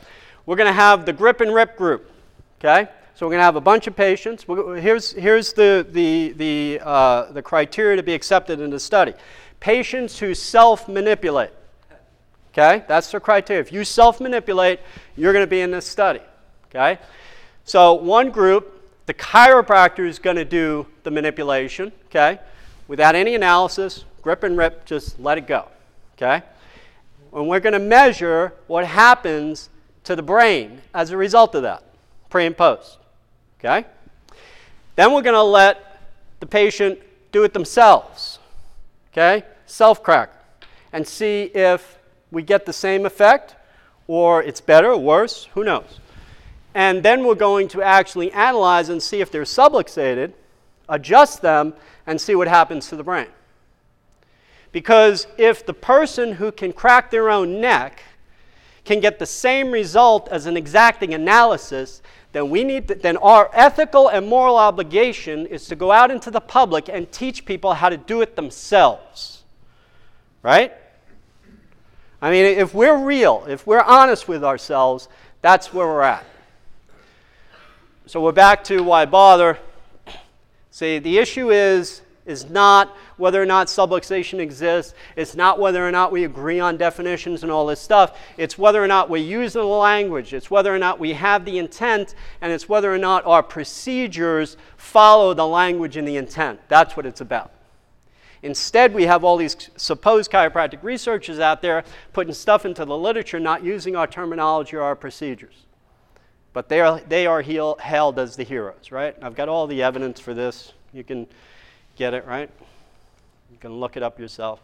We're going to have the grip and rip group. Okay? So we're going to have a bunch of patients. Here's, here's the, the, the, uh, the criteria to be accepted in the study patients who self manipulate. Okay? That's the criteria. If you self manipulate, you're going to be in this study. Okay? So, one group, the chiropractor is going to do the manipulation. Okay? Without any analysis, grip and rip, just let it go. Okay? And we're going to measure what happens to the brain as a result of that, pre and post. Okay? Then we're going to let the patient do it themselves. Okay? Self crack. And see if we get the same effect, or it's better or worse, who knows. And then we're going to actually analyze and see if they're subluxated, adjust them, and see what happens to the brain. Because if the person who can crack their own neck can get the same result as an exacting analysis, then we need to, then our ethical and moral obligation is to go out into the public and teach people how to do it themselves. Right? I mean, if we're real, if we're honest with ourselves, that's where we're at. So we're back to why bother. See, the issue is is not whether or not subluxation exists. It's not whether or not we agree on definitions and all this stuff. It's whether or not we use the language. It's whether or not we have the intent, and it's whether or not our procedures follow the language and the intent. That's what it's about. Instead, we have all these supposed chiropractic researchers out there putting stuff into the literature, not using our terminology or our procedures. But they are, they are hailed as the heroes, right? I've got all the evidence for this. You can get it, right? You can look it up yourself.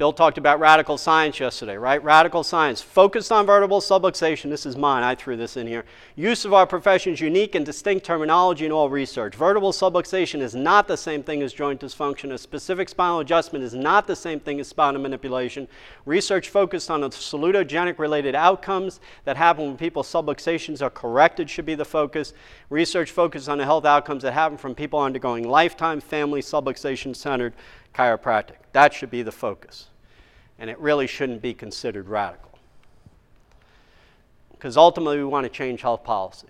Bill talked about radical science yesterday, right? Radical science, focused on vertebral subluxation. This is mine, I threw this in here. Use of our profession's unique and distinct terminology in all research. Vertebral subluxation is not the same thing as joint dysfunction. A specific spinal adjustment is not the same thing as spinal manipulation. Research focused on the salutogenic related outcomes that happen when people's subluxations are corrected should be the focus. Research focused on the health outcomes that happen from people undergoing lifetime family subluxation centered chiropractic. That should be the focus and it really shouldn't be considered radical. Because ultimately, we want to change health policy.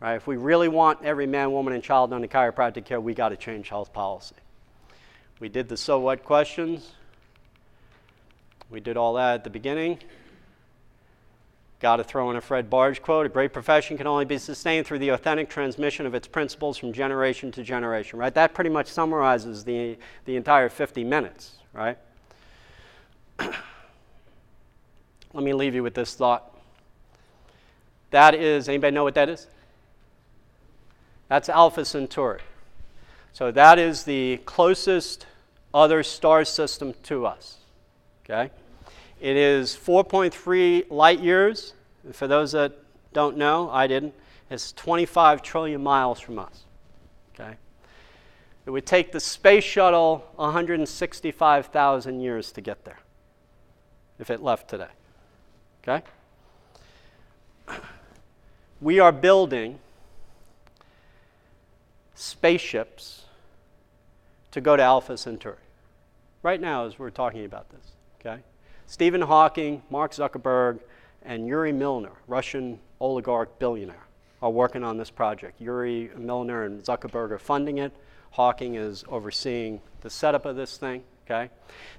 Right? If we really want every man, woman, and child under chiropractic care, we got to change health policy. We did the so what questions. We did all that at the beginning. Got to throw in a Fred Barge quote A great profession can only be sustained through the authentic transmission of its principles from generation to generation, right? That pretty much summarizes the, the entire 50 minutes, right? (clears throat) Let me leave you with this thought. That is, anybody know what that is? That's Alpha Centauri. So that is the closest other star system to us. Okay? It is 4.3 light years. For those that don't know, I didn't. It's 25 trillion miles from us. Okay? It would take the space shuttle 165,000 years to get there if it left today. Okay? We are building spaceships to go to Alpha Centauri. Right now, as we're talking about this. Okay? Stephen Hawking, Mark Zuckerberg, and Yuri Milner, Russian oligarch billionaire, are working on this project. Yuri Milner and Zuckerberg are funding it. Hawking is overseeing the setup of this thing. Okay?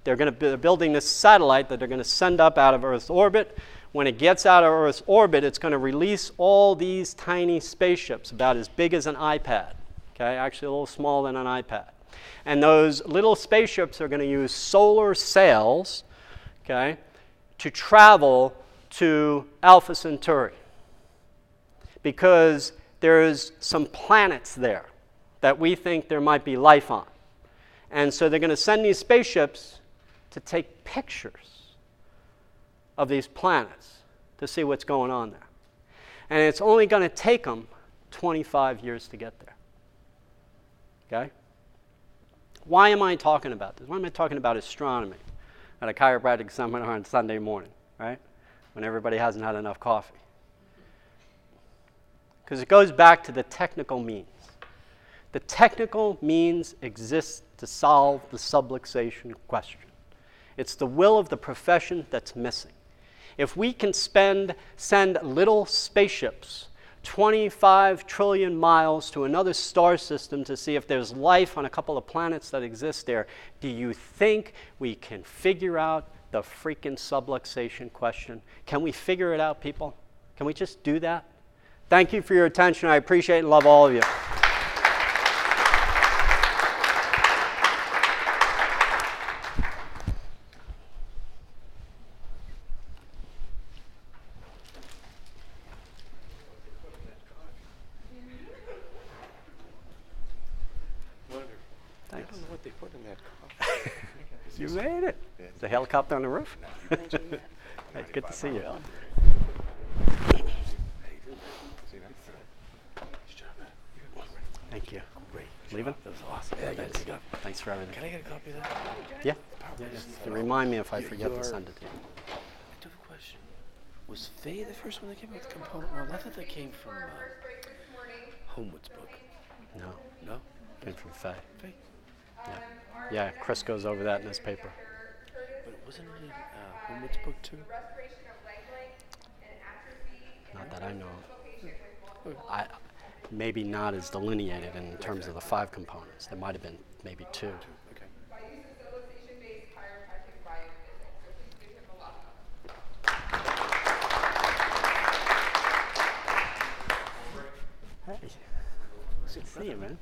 They're going to be building this satellite that they're going to send up out of Earth's orbit. When it gets out of Earth's orbit, it's going to release all these tiny spaceships, about as big as an iPad. Okay? Actually, a little smaller than an iPad. And those little spaceships are going to use solar sails, okay, to travel to Alpha Centauri. Because there's some planets there that we think there might be life on. And so they're going to send these spaceships to take pictures of these planets to see what's going on there. And it's only going to take them 25 years to get there. Okay? Why am I talking about this? Why am I talking about astronomy at a chiropractic seminar on Sunday morning, right? When everybody hasn't had enough coffee. Because it goes back to the technical means. The technical means exists to solve the subluxation question. It's the will of the profession that's missing. If we can spend, send little spaceships 25 trillion miles to another star system to see if there's life on a couple of planets that exist there, do you think we can figure out the freaking subluxation question? Can we figure it out, people? Can we just do that? Thank you for your attention. I appreciate and love all of you. I Thanks. don't know what they put in that coffee. You made it. The helicopter on the roof? Hey, good to see you. Thank you. Great. Leaving? That was awesome. Yeah, Thanks. Thanks. Thanks for everything. Can I get a copy of that? Yeah. yeah, yeah. Remind me if I You- forget to send it to you. I do have a question. Was Faye the first one that came out with the component? No, I thought that came from uh, Homewood's book. No, No? came from Faye. Faye? Yeah. yeah, Chris goes over that in his paper. But wasn't it in uh, Homewood's book too? Not that I know of. I, maybe not as delineated in terms of the five components. There might have been maybe two. Okay. By use of civilization-based chiropractic biophysics. So please give him a lot of Hey, good to see you, man.